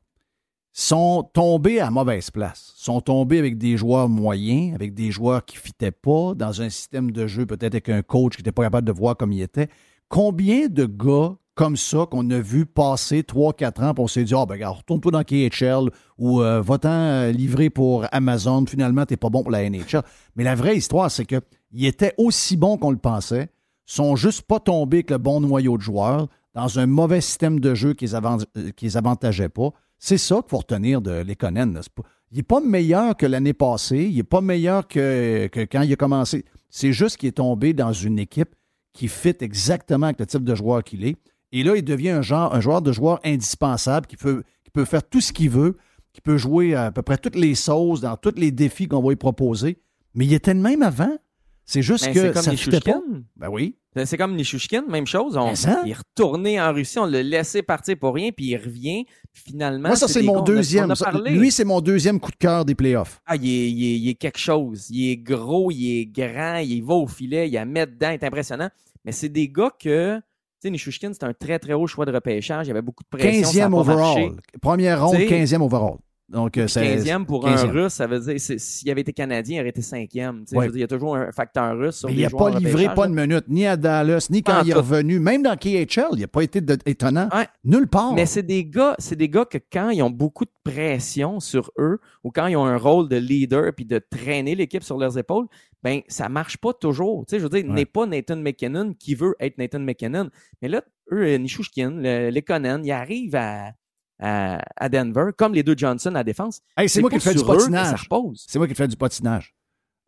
Sont tombés à mauvaise place. Sont tombés avec des joueurs moyens, avec des joueurs qui ne fitaient pas, dans un système de jeu, peut-être avec un coach qui n'était pas capable de voir comme il était. Combien de gars comme ça qu'on a vu passer 3-4 ans, puis on s'est dit, ah, ben, regarde, retourne-toi dans KHL ou euh, va-t'en euh, livrer pour Amazon, finalement, t'es pas bon pour la NHL. Mais la vraie histoire, c'est qu'ils étaient aussi bons qu'on le pensait, sont juste pas tombés avec le bon noyau de joueurs, dans un mauvais système de jeu qui les, avant- euh, qui les avantageait pas. C'est ça qu'il faut retenir de Lekonen. Il n'est pas meilleur que l'année passée, il n'est pas meilleur que, quand il a commencé. C'est juste qu'il est tombé dans une équipe qui fit exactement avec le type de joueur qu'il est. Et là, il devient un joueur de joueur indispensable qui peut, qui peut faire tout ce qu'il veut, qui peut jouer à peu près toutes les sauces dans tous les défis qu'on va lui proposer. Mais il était le même avant. C'est juste Ben, que comme ça pas. Nishushkin. Ben oui. C'est- comme Nishushkin, même chose. On, il est retourné en Russie, on l'a laissé partir pour rien, puis il revient. Finalement, Moi, ça, c'est mon deuxième. Ça. Lui, c'est mon deuxième coup de cœur des playoffs. Ah, il est, il est- il est quelque chose. Il est gros, il est grand, il va au filet, il a met dedans, il est impressionnant. Mais c'est des gars que. Tu sais, Nishushkin, c'est un très, très haut choix de repêchage. Il y avait beaucoup de pression. 15e ça a pas marché. overall. Première ronde, Tu sais, 15e overall. Donc, euh, c'est. 15e pour 15e. un Russe, ça veut dire s'il avait été Canadien, il aurait été 5e. Tu sais, Ouais. je veux dire, Il y a toujours un facteur russe sur Mais il n'a pas livré pas une minute, ni à Dallas, ni quand Pas il est tout. revenu. Même dans KHL, il n'a pas été de- étonnant. Ouais. Nulle part. Mais c'est des gars, c'est des gars que quand ils ont beaucoup de pression sur eux ou quand ils ont un rôle de leader puis de traîner l'équipe sur leurs épaules, ben ça marche pas toujours. Tu sais, je veux dire, Ouais. n'est pas Nathan McKinnon qui veut être Nathan McKinnon. Mais là, eux, euh, Nishushkin, le- les Conan, ils arrivent à, à, à Denver, comme les deux Johnson à défense. Hey, c'est moi qui fais du patinage. C'est moi qui fais du patinage.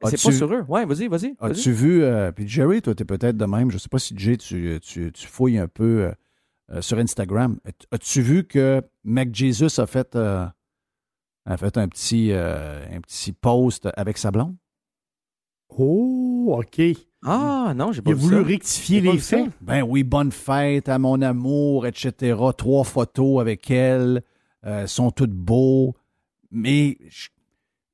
C'est pas sur eux. Ouais, vas-y, vas-y. vas-y. As-tu vu, euh, puis Jerry, toi, tu es peut-être de même, je ne sais pas si Jay, tu, tu, tu fouilles un peu euh, euh, sur Instagram. As-tu vu que Mac Jesus a fait, euh, a fait un, petit, euh, un petit post avec sa blonde? Oh, OK. Ah, non, j'ai pas Il a voulu ça. rectifier les ça. faits. Ben oui, bonne fête à mon amour, etc. Trois photos avec elle, euh, sont toutes beaux. Mais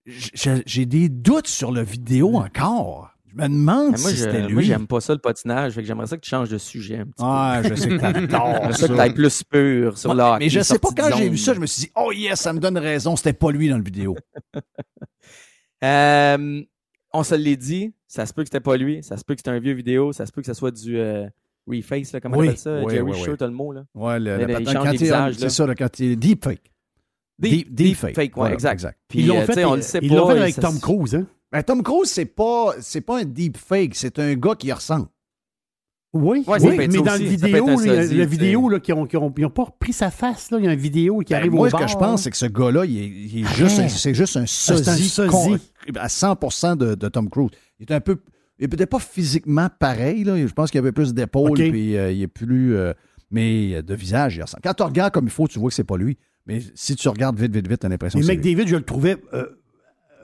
j'ai des doutes sur la vidéo encore. Je me demande moi, si c'était moi, lui. j'aime pas ça le patinage. Fait que j'aimerais ça que tu changes de sujet un petit Ah, peu. je sais que J'aimerais ça que t'ailles plus pur sur hockey, mais je sais pas, quand j'ai vu ça, je me suis dit, oh yes, ça me donne raison, c'était pas lui dans le vidéo. Euh, on se l'est dit, ça se peut que c'était pas lui, ça se peut que c'était un vieux vidéo, ça se peut que ce soit du euh, reface, là, comment Oui, on appelle ça? oui, Jerry, oui, t'as le mot. Là. Ouais, le, il change les il- visages, c'est ça, là, quand il est deepfake. Deep, deepfake. deepfake, ouais, Voilà, exact. exact. Puis, Ils l'ont euh, fait, sais, on le sait ils l'ont fait avec ça- Tom Cruise, hein? Ben, Tom Cruise, c'est pas, c'est pas un deepfake, c'est un gars qui ressemble. Oui, Ouais, oui mais dans vidéo, la, la vidéo, là, qui ont, qui ont- ils n'ont pas repris sa face. Là. Il y a une vidéo qui Ben, arrive moi, au ce que je pense, c'est que ce gars-là, il est, il est juste, c'est juste un Ah, un sosie, à 100 de, de Tom Cruise. Il est un peu, il peut-être pas physiquement pareil, là. Je pense qu'il avait plus d'épaules, OK. puis euh, il est plus, euh, mais de visage, il ressemble. Quand tu regardes comme il faut, tu vois que c'est pas lui. Mais si tu regardes vite, vite, vite, t'as l'impression Mais que c'est lui. McDavid, je le trouvais euh,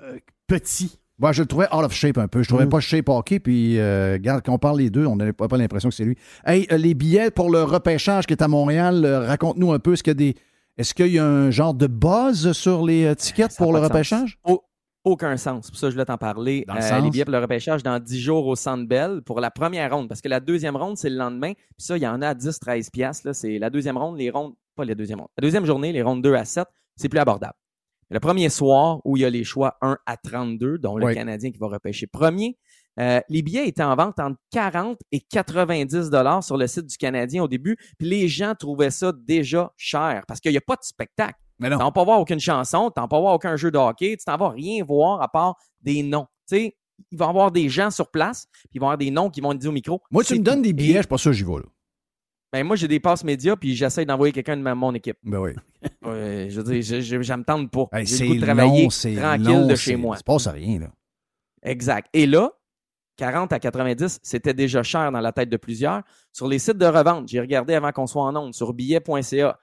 euh, petit. Ouais, je le trouvais out of shape un peu. Je trouvais Mm. pas shape hockey. Puis, euh, regarde, quand on parle les deux, on n'avait pas, l'impression que c'est lui. Hey, euh, les billets pour le repêchage qui est à Montréal, euh, raconte-nous un peu. Est-ce qu'il y a des. Est-ce qu'il y a un genre de buzz sur les tickets Ça pour le repêchage? Au- aucun sens. Pour ça, je voulais t'en parler. Dans le Euh, sens? les billets pour le repêchage dans 10 jours au Centre Bell pour la première ronde. Parce que la deuxième ronde, c'est le lendemain. Puis ça, il y en a à 10, 13 piastres. C'est la deuxième ronde, les rondes, pas la deuxième ronde. La deuxième journée, les rondes 2 à 7, c'est plus abordable. Le premier soir, où il y a les choix 1 à 32, dont le Oui. Canadien qui va repêcher premier, euh, les billets étaient en vente entre 40 et 90 dollars sur le site du Canadien au début. Puis les gens trouvaient ça déjà cher parce qu'il n'y a pas de spectacle. Mais non. vas pas voir aucune chanson, vas pas voir aucun jeu de hockey, tu t'en vas rien voir à part des noms. Tu sais, il va y avoir des gens sur place, puis il va y avoir des noms qui vont dire au micro. Moi, tu me donnes des billets, Et, je suis pas sûr que j'y vais, là. Ben, moi, j'ai des passes médias, puis j'essaie d'envoyer quelqu'un de ma- mon équipe. Ben oui. Euh, je veux dire, je, je, je me tente pas. Hey, j'ai c'est le goût de travailler long, tranquille long, de chez moi. Se passe à rien, là. Exact. Et là, 40 à 90, c'était déjà cher dans la tête de plusieurs. Sur les sites de revente, j'ai regardé avant qu'on soit en onde, sur billet.ca,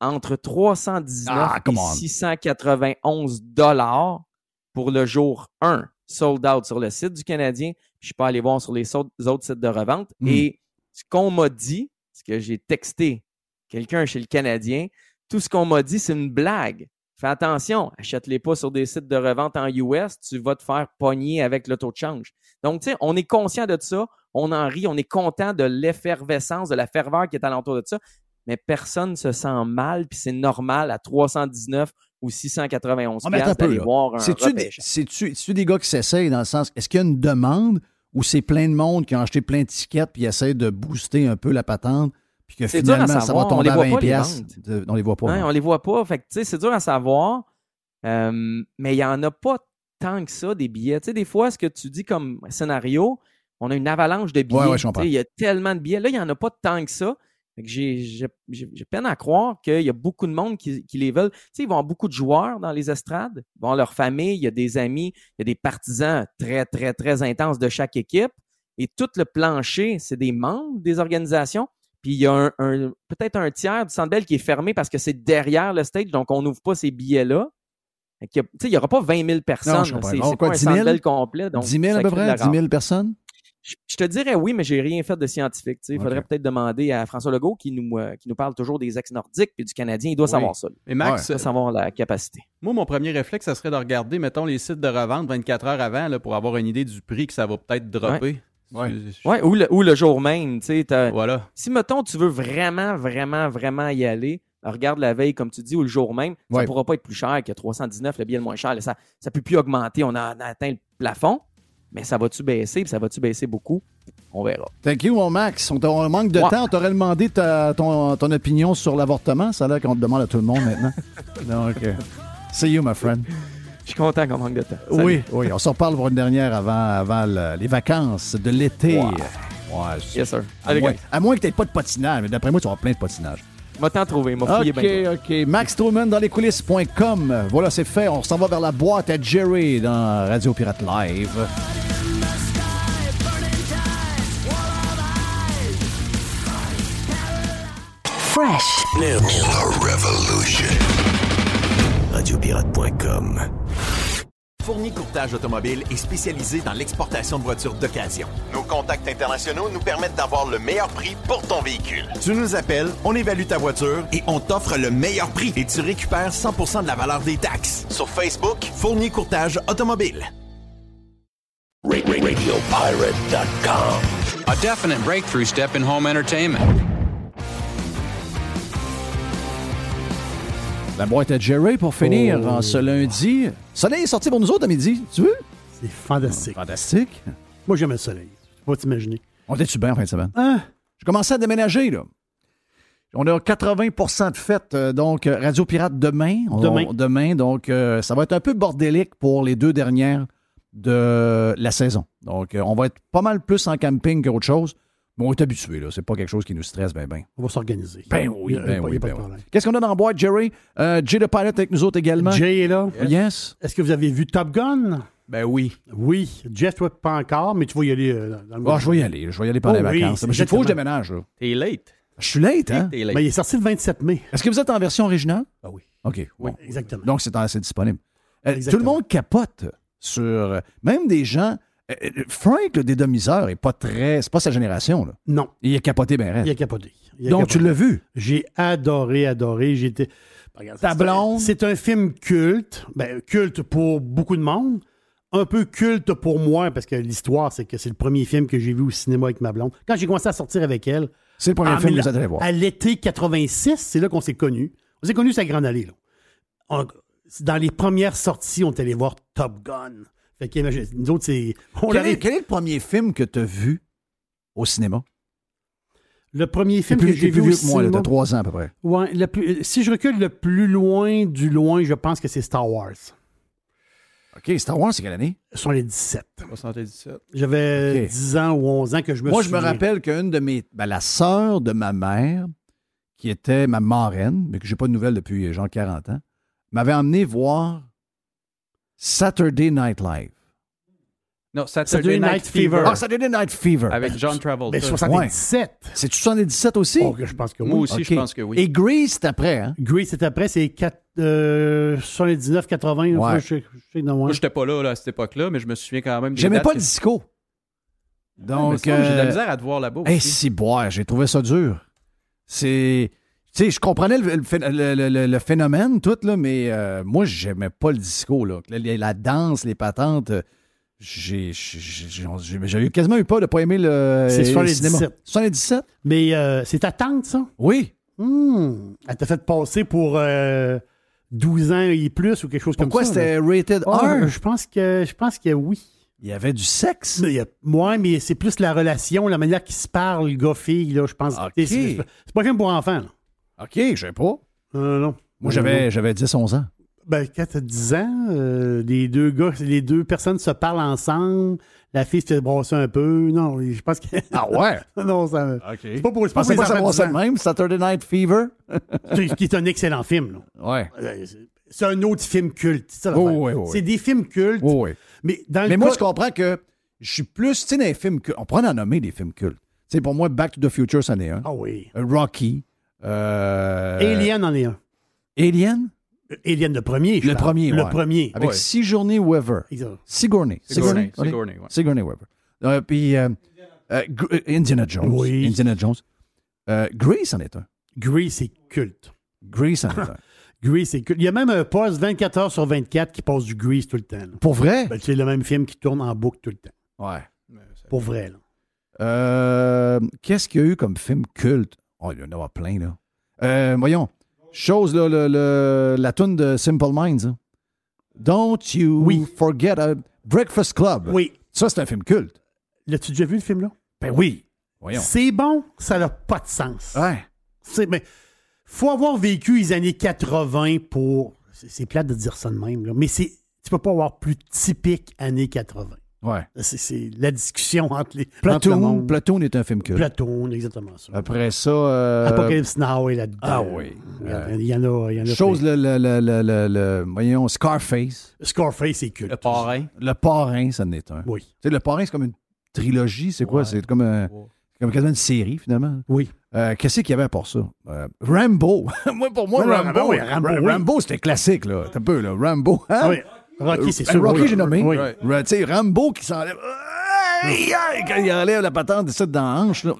entre 319 Ah, et on. 691 dollars pour le jour 1, sold out sur le site du Canadien. Je suis pas allé voir sur les autres sites de revente. Mm. Et ce qu'on m'a dit, ce que j'ai texté quelqu'un chez le Canadien, tout ce qu'on m'a dit, c'est une blague. Fais attention, achète-les pas sur des sites de revente en US, tu vas te faire pogner avec le taux de change. Donc, tu sais, on est conscient de ça, on en rit, on est content de l'effervescence, de la ferveur qui est alentour de ça, mais personne ne se sent mal, puis c'est normal à 319 ou 691 Ah, mais attends un peu, d'aller voir un des, c'est-tu des gars qui s'essayent dans le sens, est-ce qu'il y a une demande ou c'est plein de monde qui ont acheté plein de tickets puis essaient de booster un peu la patente puis que C'est dur à finalement ça va on tomber les à voit 20 pas, les piastres? ventes. De- On les voit pas. Hein, on les voit pas. Fait tu sais, c'est dur à savoir. Euh, mais il n'y en a pas tant que ça, des billets. Tu sais, des fois, ce que tu dis comme scénario, on a une avalanche de billets. Ouais, ouais, Il y a tellement de billets. Là, il n'y en a pas tant que ça. J'ai, peine à croire qu'il y a beaucoup de monde qui, qui les veulent. Tu sais, ils vont avoir beaucoup de joueurs dans les estrades. Ils vont avoir leur famille, il y a des amis, il y a des partisans très, très, très intenses de chaque équipe. Et tout le plancher, c'est des membres des organisations. Puis il y a un, un- peut-être un tiers du Centre Bell qui est fermé parce que c'est derrière le stage, donc on n'ouvre pas ces billets-là. Il n'y aura pas 20 000 personnes. C'est pas un 10 000? Centre Bell complet. Donc 10 000 à peu près? la 10 000 rare. personnes? Je, te dirais oui, mais j'ai rien fait de scientifique. Il faudrait peut-être demander à François Legault qui nous, euh, qui nous parle toujours des ex-nordiques puis du Canadien. Il doit Oui. savoir ça. Et Max, Il doit savoir la capacité. moi, mon premier réflexe, ça serait de regarder, mettons, les sites de revente 24 heures avant là, pour avoir une idée du prix que ça va peut-être dropper. Ouais. Je- Ouais, ou, le, ou le jour même. tu sais, t'as- Voilà. Si, mettons, tu veux vraiment, vraiment, vraiment y aller, regarde la veille, comme tu dis, ou le jour même, ça Ouais. ne pourra pas être plus cher que 319, le billet le moins cher. Là, ça ne peut plus augmenter. On a, on a atteint le plafond. Mais ça va-tu baisser? Puis ça va-tu baisser beaucoup? On verra. Thank you, mon Max. On, on manque de Ouais. temps. On t'aurait demandé ta- ton, ton opinion sur l'avortement. Ça a l'air qu'on te demande à tout le monde maintenant. Donc, euh, see you, my friend. Je suis content qu'on manque de temps. Salut. Oui, oui. On s'en reparle pour une dernière avant, avant le- les vacances de l'été. Ouais. Ouais, Yes, sir. à, moins, à moins que tu n'aies pas de patinage. Mais d'après moi, tu avoir plein de patinage. M'a t'en trouvé. M'a fouillé bien. OK, OK. Max Truman dans les coulisses.com. Voilà, c'est fait. On s'en va vers la boîte à Jerry dans Radio Pirate Live. Fresh. Revolution. Radiopirate.com. Fourni Courtage Automobile est spécialisé dans l'exportation de voitures d'occasion. Nos contacts internationaux nous permettent d'avoir le meilleur prix pour ton véhicule. Tu nous appelles, on évalue ta voiture et on t'offre le meilleur prix et tu récupères 100% de la valeur des taxes. Sur Facebook, Fournier Courtage Automobile. RadioPirate.com. A definite breakthrough step in home entertainment. La boîte à Jerry pour finir Oh. en ce lundi. Soleil est sorti pour nous autres à midi. Tu veux? C'est fantastique. Fantastique. Moi, j'aime le soleil. Tu peux pas t'imaginer. On était-tu bien en fin de semaine? Hein? J'ai commencé à déménager, là. On a 80% de fête, euh, donc Radio Pirate demain. On- Demain. on- demain, donc euh, ça va être un peu bordélique pour les deux dernières de la saison. Donc, euh, on va être pas mal plus en camping qu'autre chose. Mais on est habitué, là. C'est pas quelque chose qui nous stresse, ben, ben. On va s'organiser. Ben oui, Il y a ben oui, ben de oui. problème. Qu'est-ce qu'on a dans la boîte, Jerry? Euh, Jay the Pilot avec nous autres également. Jay est là. Yes. Est-ce que vous avez vu Top Gun? Ben oui. Oui. Jeff, toi, pas encore, mais tu vas y aller euh, dans le Ah, je vais y aller. Je vais y aller pendant Oh les oui, vacances. c'est Mais il faut que je déménage, là. T'es late. Je suis late, hein? T'es late. Ben, il est sorti le 27 mai. Est-ce que vous êtes en version originale? Ah oui. OK. bon. Exactement. Donc, c'est c'est disponible. Euh, tout le monde capote sur. euh, même des gens. Euh, euh, Frank, le dédomiseur, est pas très. C'est pas sa génération, là. Non. Il a capoté raide. Il a capoté. Il a Donc, capoté. tu l'as vu? J'ai adoré, adoré. J'étais. Ta c'est un- blonde? C'est un film culte. Ben, culte pour beaucoup de monde. Un peu culte pour moi, parce que l'histoire, c'est que c'est le premier film que j'ai vu au cinéma avec ma blonde. Quand j'ai commencé à sortir avec elle. C'est le premier film que vous voir. À l'été 86, c'est là qu'on s'est connus. On s'est connus, c'est à Grande Allée. Là. On- dans les premières sorties, on est allé voir Top Gun. Fait qu'imagine, nous autres, c'est. on Quel est, quel est le premier film que tu as vu au cinéma? Le premier film plus, que j'ai plus vu au vieux que moi, t'as trois ans à peu près. Ouais, le plus- si je recule le plus loin du loin, je pense que c'est Star Wars. OK, Star Wars, c'est quelle année? Ce sont les 17. 77. J'avais Ok. 10 ans ou 11 ans que je me Moi, je me rappelle qu'une de mes. ben, la sœur de ma mère, qui était ma marraine, mais que j'ai pas de nouvelles depuis euh, genre 40 ans, m'avait emmené voir Saturday Night Live Non, Saturday Night Fever. Ah, Saturday Night Fever. Avec John Travolta. Mais 77. C'est 77 aussi? Oh, je pense que oui. Moi aussi, je pense que oui. Et Grease, c'est après, hein? Grease, c'est après, c'est 4, euh, 79, 80. Ouais. Je, je, je Moi, j'étais pas là, là, à cette époque-là, mais je me souviens quand même. J'aimais pas que- le disco. Donc, ça, J'ai de la euh, misère à te voir là-bas. Hey, aussi. si, boire, j'ai trouvé ça dur. C'est. Tu sais, je comprenais le, le phé- le- le- le- le phénomène, tout, là, mais euh, moi, j'aimais pas le disco. Là. La, danse, les patentes, euh, j'ai j'ai quasiment eu peur de pas aimer le, C'est le 77. cinéma. 77? Mais euh, c'est ta tante, ça? Oui. Hmm. Elle t'a fait passer pour euh, 12 ans et plus ou quelque chose Pourquoi comme ça. c'était rated Ah, R? je pense que je pense que oui. Il y avait du sexe? Mais ouais, mais c'est plus la relation, la manière qu'ils se parlent, le gars-fille, là, je pense. C'est pas un film pour enfants, là. OK, je sais pas. Non, non. Moi, j'avais j'avais 10-11 ans. Ben, quand t'as 10 ans, euh, les deux gars, les deux personnes se parlent ensemble, la fille se fait brasser un peu. Non, je pense que. Ah ouais? non, ça. OK. C'est pas pour, c'est pas pour les enfants ça 10 même, Saturday Night Fever. C'est- qui est un excellent film, là. Ouais. Euh, c'est- un autre film culte. c'est ça, Oh, oui, oui. Des films cultes. Oh, oui. Mais dans Mais moi, cas- je comprends que je suis plus, tu sais, dans les films cultes. On pourrait en nommer des films cultes. Tu sais, pour moi, Back to the Future, c'en est un. Ah oui. Euh, Rocky. Euh, Alien en est un. Alien? Alien, le premier. je Le parle. premier, Le ouais. premier. Avec Ouais. Sigourney Weaver. Exact. Sigourney. Sigourney, Sigourney, Sigourney, ouais. Sigourney Weaver. Euh, puis euh, Indiana Jones. Oui. Indiana Jones. Euh, Grease en est un. Grease, c'est culte. Grease en est un. Grease, c'est culte. Il y a même un poste 24 heures sur 24 qui passe du Grease tout le temps. là. Pour vrai? Ben, c'est le même film qui tourne en boucle tout le temps. Ouais. Pour vrai, là. Euh, Qu'est-ce qu'il y a eu comme film culte? Oh, il y en a plein, là. Euh, voyons. Chose, là, le, le- la tune de Simple Minds. hein. Don't you forget a Breakfast Club. Oui. Ça, c'est un film culte. L'as-tu déjà vu, le film-là? Ben oui. Voyons. C'est bon, ça n'a pas de sens. Ouais. C'est, mais faut avoir vécu les années 80 pour. C'est, c'est plate de dire ça de même, là, mais c'est, tu peux pas avoir plus typique années 80. Ouais. C'est, c'est la discussion entre les. entre le Platoon, monde. Platoon est un film culte. Platoon, exactement ça. Après ça. euh, Apocalypse Now est là-dedans. Ah oui. Il y en a- il y en a. Il y en a Chose, le, le, le, le, le- le- voyons, Scarface. Scarface, c'est culte. Le parrain. Le Parrain, ça en est un. Oui. Tu sais, le Parrain, c'est comme une trilogie, c'est quoi? C'est comme, un- c'est comme quasiment une série, finalement. Oui. Euh, Qu'est-ce qu'il y avait pour ça? Euh, Rambo. moi, pour moi, Ouais, Rambo, ouais, Rambo, oui. Rambo, c'était classique, là. T'as un peu, là. Rambo. hein? Rocky, c'est Euh, sûr. Rocky, j'ai nommé. Oui. Ra- Tu sais, Rambo qui s'enlève. Quand il enlève la patente de ça dans la hanche, là.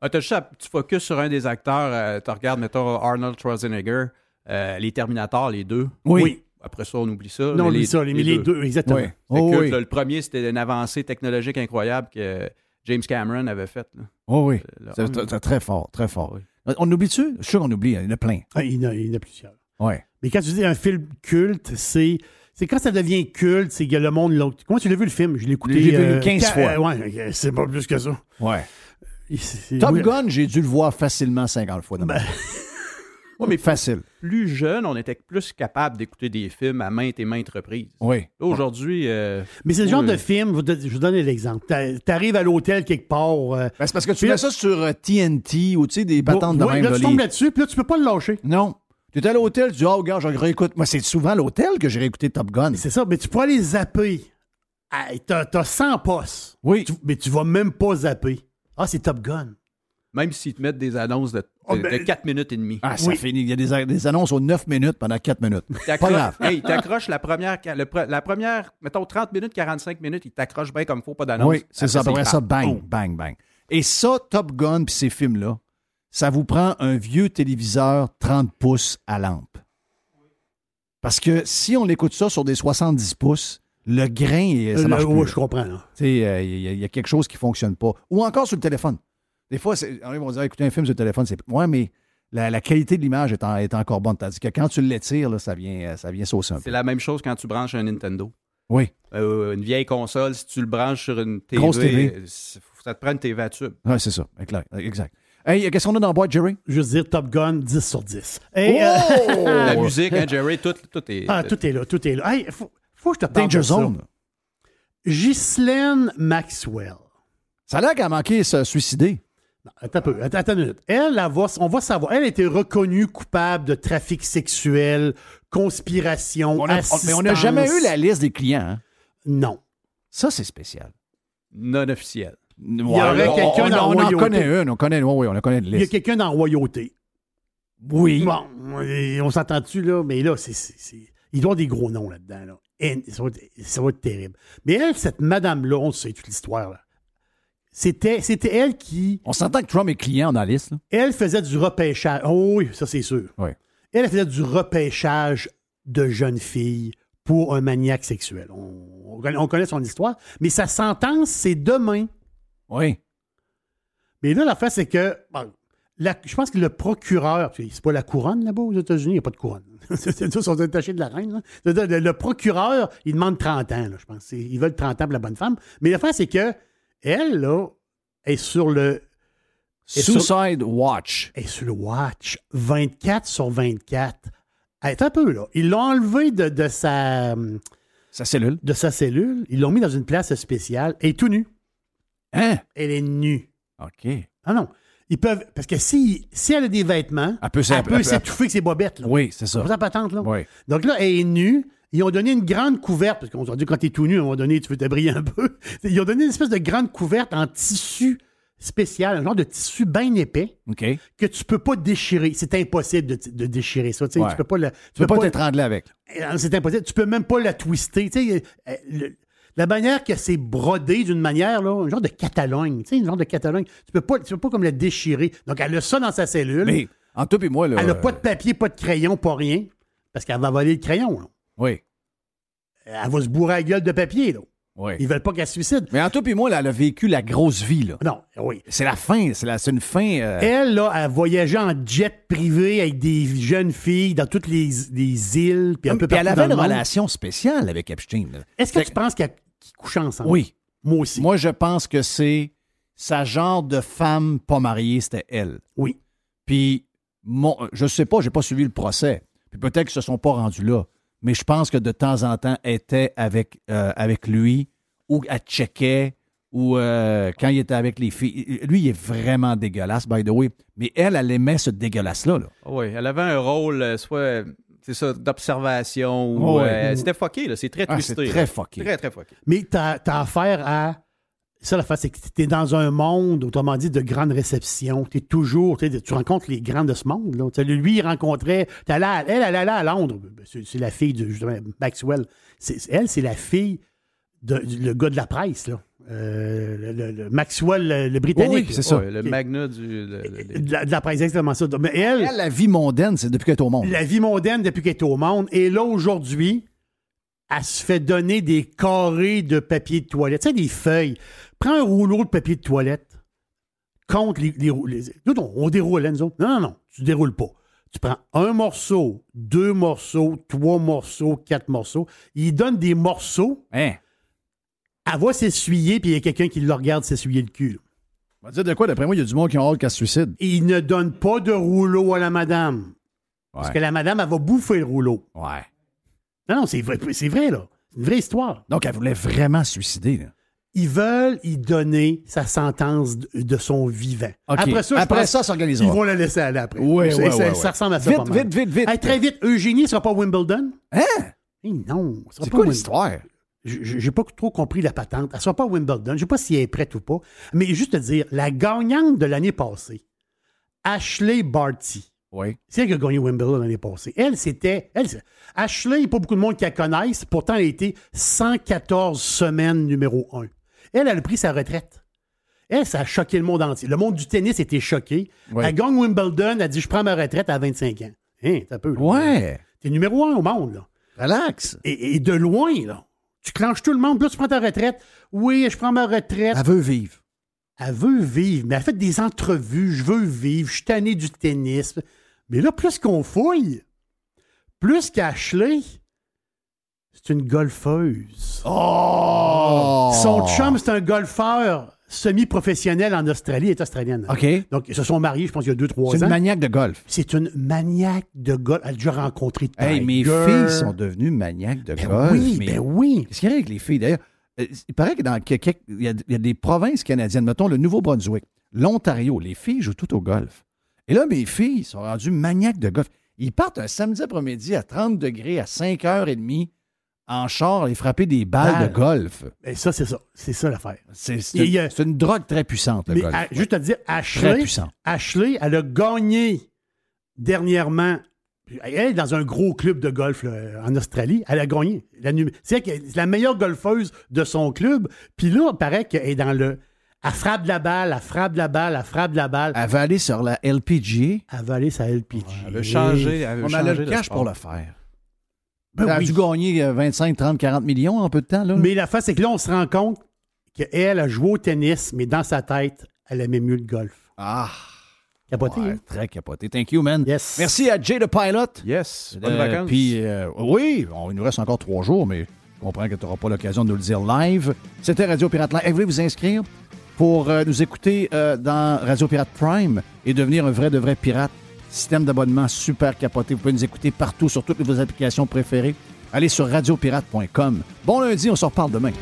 Ah, t'as juste à- tu focuses sur un des acteurs, euh, tu regardes, mettons, Arnold Schwarzenegger, euh, les Terminators, les deux. Oui. Après ça, on oublie ça. Non, mais on oublie ça, mais les deux, exactement. Oui. Oh, oui. là. Le premier, c'était une avancée technologique incroyable que James Cameron avait faite. Oh oui. C'est c'est très fort, très fort. On oublie-tu? Je suis sûr qu'on oublie, il y en a plein. Ah, il, y en a, il y en a plusieurs. Ouais. Mais quand tu dis un film culte, c'est. C'est quand ça devient culte, c'est que le monde. l'autre- Comment tu l'as vu le film? Je l'ai écouté. J'ai vu euh, 15 qua- fois. euh, ouais, euh, c'est pas plus que ça. Ouais. Top oui. Gun, j'ai dû le voir facilement 50 fois. dans ma vie. Ouais, mais Facile. plus jeune, on était plus capable d'écouter des films à maintes et maintes reprises. Oui. Aujourd'hui. euh, Mais c'est le genre oui. de film, je vous donne- l'exemple. T'a- T'arrives à l'hôtel quelque part. euh, Ben, c'est parce que tu mets ça sur euh, TNT ou tu sais, des patentes de ouais, même. là, tu tombes là-dessus, puis là, tu peux pas le lâcher. Non. Tu es à l'hôtel, tu dis, oh, regarde, je réécoute. Moi, c'est souvent à l'hôtel que j'ai réécouté Top Gun. C'est ça, mais tu pourras les zapper. Hey, T'as t'as 100 postes. Oui. Tu- mais tu vas même pas zapper. Ah, c'est Top Gun. Même s'ils te mettent des annonces de, de, Oh, ben- 4 minutes et demie. Ah, ça Oui. finit. Il y a des, des annonces aux 9 minutes pendant 4 minutes. Pas T'accroches- grave. Hey, il t'accroche la première, le pre- la première, mettons 30 minutes, 45 minutes, il t'accroche bien comme il faut, pas d'annonce. Oui, c'est ça. Après il ça, part. bang, bang, bang. Et ça, Top Gun puis ces films-là, ça vous prend un vieux téléviseur 30 pouces à lampe. Parce que si on écoute ça sur des 70 pouces, le grain, euh, ça Le- marche plus. je comprends. sais, euh, Il y, a- il y a quelque chose qui ne fonctionne pas. Ou encore sur le téléphone. Des fois, c'est- ils vont dire écoutez un film sur le téléphone, c'est. Ouais, mais la, la qualité de l'image est, en- est encore bonne. Tandis que quand tu l'étires, là, ça vient, euh, ça vient saucer un peu. C'est la même chose quand tu branches un Nintendo. Oui. Euh, une vieille console, si tu le branches sur une TV, Grosse TV. euh, ça te prend une TV à tube. Ouais, c'est ça. Exact. exact. Hey, qu'est-ce qu'on a dans la boîte, Jerry? Juste dire Top Gun 10 sur 10. Hey, euh, Oh! La musique, hein, Jerry, tout, tout est. ah, tout est là, tout est là. Hey, faut, faut que je te parle Danger de ça. Zone. Ghislaine Maxwell. Ça a l'air qu'elle a manqué se suicider. Non, attends un peu, attends, attends une minute. Elle, elle va- on va savoir, elle a été reconnue coupable de trafic sexuel, conspiration, On a- on- mais on n'a jamais eu la liste des clients. hein? Non. Ça, c'est spécial. Non officiel. Il y aurait quelqu'un on, dans on en Royauté. connaît une, on connaît, oui, oui, on en connaît une Il y a liste. quelqu'un dans Royauté. Oui. Bon, on s'entend-tu, là? Mais là, c'est, c'est, c'est- il doit y avoir des gros noms là-dedans. Là. Et ça, va être, ça va être terrible. Mais elle, cette madame-là, on sait toute l'histoire. Là. C'était, c'était elle qui. On s'entend que Trump est client dans la liste. là. Elle faisait du repêchage. Oh oui, ça, c'est sûr. Oui. Elle faisait du repêchage de jeunes filles pour un maniaque sexuel. On, on connaît son histoire. Mais sa sentence, c'est demain. Oui. Mais là, l'affaire, c'est que. bon, la- je pense que le procureur, c'est pas la couronne là-bas aux États-Unis, il n'y a pas de couronne. c'est sont attachés de la reine. là. Le, procureur, il demande 30 ans, là, je pense. Ils veulent 30 ans pour la bonne femme. Mais l'affaire, c'est que elle, là, est sur le. est sur- Suicide Watch. est sur le watch 24 sur 24. Hey, Attends un peu, là. Ils l'ont enlevé de, de sa, Sa cellule. de sa cellule. Ils l'ont mis dans une place spéciale. Elle est tout nue. Hein? Elle est nue. OK. Ah non. Ils peuvent. Parce que si, si elle a des vêtements, Elle peut s'étouffer avec ses bobettes. Là. Oui, c'est ça. Patente, là. Oui. Donc là, elle est nue. Ils ont donné une grande couverte, parce qu'on s'est dit quand t'es tout nu, à un moment donné, tu veux te briller un peu. Ils ont donné une espèce de grande couverte en tissu spécial, un genre de tissu bien épais OK. que tu peux pas déchirer. C'est impossible de, de déchirer ça. Ouais. Tu peux pas le, Tu peux pas t'étrangler avec. Euh, C'est impossible. Tu peux même pas la twister. Tu sais, euh, le- la manière que c'est brodé d'une manière, là, un genre de Catalogne. Tu sais, un genre de Catalogne. Tu peux pas, tu peux pas comme la déchirer. Donc, elle a ça dans sa cellule. Mais, en toi et moi, là. elle n'a euh, pas de papier, pas de crayon, pas rien. Parce qu'elle va voler le crayon. là. Oui. Elle va se bourrer la gueule de papier. Là. Oui. Ils veulent pas qu'elle se suicide. Mais en toi et moi, là, elle a vécu la grosse vie, là. Non, oui. C'est la fin. C'est une fin. euh, Elle, là, elle voyageait en jet privé avec des jeunes filles dans toutes les, les îles. Puis un peu Puis elle avait dans une monde. relation spéciale avec Epstein. Est-ce que tu penses qu'elle- ensemble? Oui. Moi aussi. Moi, je pense que c'est sa genre de femme pas mariée, c'était elle. Oui. Puis, mon, je sais pas, j'ai pas suivi le procès. Puis peut-être qu'ils se sont pas rendus là. Mais je pense que de temps en temps, elle était avec, euh, avec lui ou elle checkait ou euh, quand il était avec les filles. Lui, il est vraiment dégueulasse, by the way. Mais elle, elle aimait ce dégueulasse-là. là. Oui, elle avait un rôle, euh, soit, c'est ça, d'observation. Oh, ouais. euh, C'était fucké, là. C'est très Ah, twisté. c'est très fucké. Très, très fucké. Mais tu as, affaire à. Ça, la face, c'est que tu es dans un monde, autrement dit, de grande réception. Tu es toujours. tu rencontres les grands de ce monde. Là. Tu sais, Lui, il rencontrait. t'es allé à- elle, elle allait à Londres. C'est c'est la fille de justement, Maxwell. C'est- Elle, c'est la fille de, du- le gars de la presse. Là. Euh, le, Maxwell, le, le Britannique. Oui, c'est ça. Le magna du. le- le- De la, de la presse, exactement ça? Mais elle, Elle, la vie mondaine, c'est depuis qu'elle est au monde. la vie mondaine depuis qu'elle est au monde. Et là, aujourd'hui, elle se fait donner des carrés de papier de toilette. Tu sais, des feuilles. Prends un rouleau de papier de toilette. Compte les, les, les- Nous, on, on déroule, hein, nous autres. Non, non, non. Tu déroules pas. Tu prends un morceau, deux morceaux, trois morceaux, quatre morceaux. Il donne des morceaux. Hein? Elle va s'essuyer, puis il y a quelqu'un qui le regarde s'essuyer le cul. On va dire de quoi? D'après moi, il y a du monde qui ont hâte qu'elle se suicide. Il ne donne pas de rouleau à la madame. Parce que la madame, elle va bouffer le rouleau. Ouais. Non, non, c'est vrai, c'est vrai, là. C'est une vraie histoire. Donc, elle voulait vraiment se suicider. là. Ils veulent y donner sa sentence de, son vivant. Après ça, Après ça, s'organisera. Ils vont la laisser aller après. Oui, oui, ça, oui, ça ressemble à ça. Vite, pas mal. vite, vite, vite. Hey, très vite, Eugénie ne sera pas à Wimbledon? Hein? Eh non. C'est pas quoi l'histoire? J'ai pas trop compris la patente. Elle ne sera pas à Wimbledon. Je sais pas si elle est prête ou pas. Mais juste te dire, la gagnante de l'année passée, Ashley Barty, Oui. c'est elle qui a gagné Wimbledon l'année passée. Elle, c'était. Elle, Ashley, il n'y a pas beaucoup de monde qui la connaissent. Pourtant, elle a été 114 semaines numéro 1. Elle, elle a pris sa retraite. Elle, ça a choqué le monde entier. Le monde du tennis était choqué. Oui. Elle gagne Wimbledon, elle dit Je prends ma retraite à 25 ans. Hein, t'as peu. là. Ouais. T'es numéro 1 au monde, là. Relax. Et, et de loin, là. Tu clenches tout le monde, puis là, tu prends ta retraite. Oui, je prends ma retraite. Elle veut vivre. Elle veut vivre, mais elle fait des entrevues. Je veux vivre, je suis tanné du tennis. Mais là, plus qu'on fouille, plus qu'Ashley, c'est une golfeuse. Oh! Son chum, c'est un golfeur semi-professionnel en Australie. Est australienne. OK. Donc, ils se sont mariés, je pense, il y a deux, trois C'est ans. une maniaque de golf. C'est une maniaque de golf. Elle a déjà rencontré Hey, mes Tiger. filles sont devenues maniaques de Ben golf. oui, mais ben oui. Qu'est-ce qu'il y a avec les filles? D'ailleurs, euh, il paraît que dans quelques- il y, a, il y a des provinces canadiennes, mettons le Nouveau-Brunswick, l'Ontario, les filles jouent tout au golf. Et là, mes filles sont rendues maniaques de golf. Ils partent un samedi après-midi à 30 degrés à 5h30 en char et frapper des balles de golf. Et ça, c'est ça. C'est ça l'affaire. C'est a- c'est une drogue très puissante, le Mais golf. à- juste à dire, Très Ashley. Ashley, elle a gagné dernièrement. Elle est dans un gros club de golf là, en Australie. Elle a gagné. C'est la meilleure golfeuse de son club. Puis là, il paraît qu'elle est dans le. Elle frappe de la balle, elle frappe de la balle, elle frappe de la balle. Elle va aller sur la LPGA. Elle va aller sur la LPG. Elle veut changer. Elle veut Ouais, mais elle a le cash sport. pour le faire. Ben elle a oui. dû gagner euh, 25, 30, 40 millions en peu de temps. Là. Mais la face, c'est que là, on se rend compte qu'elle a joué au tennis, mais dans sa tête, elle aimait mieux le golf. Ah, Capoté, ouais, hein? très capoté. Thank you, man. Yes. Merci à Jay the Pilot. Yes. Bonnes Euh, vacances. Puis, euh, oui, on- il nous reste encore trois jours, mais je comprends que tu n'auras pas l'occasion de nous le dire live. C'était Radio Pirate Live. Vous voulez vous inscrire pour euh, nous écouter euh, dans Radio Pirate Prime et devenir un vrai de vrai pirate? Système d'abonnement super capoté. Vous pouvez nous écouter partout sur toutes vos applications préférées. Allez sur radiopirate.com. Bon lundi, on se reparle demain.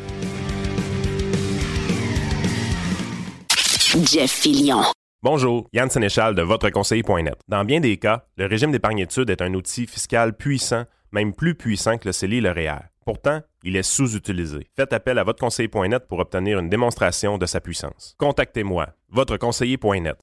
Jeff Fillion. Bonjour, Yann Sénéchal de votreconseiller.net. Dans bien des cas, le régime d'épargne-études est un outil fiscal puissant, même plus puissant que le CELI et le REER. Pourtant, il est sous-utilisé. Faites appel à votreconseiller.net pour obtenir une démonstration de sa puissance. Contactez-moi, votreconseiller.net.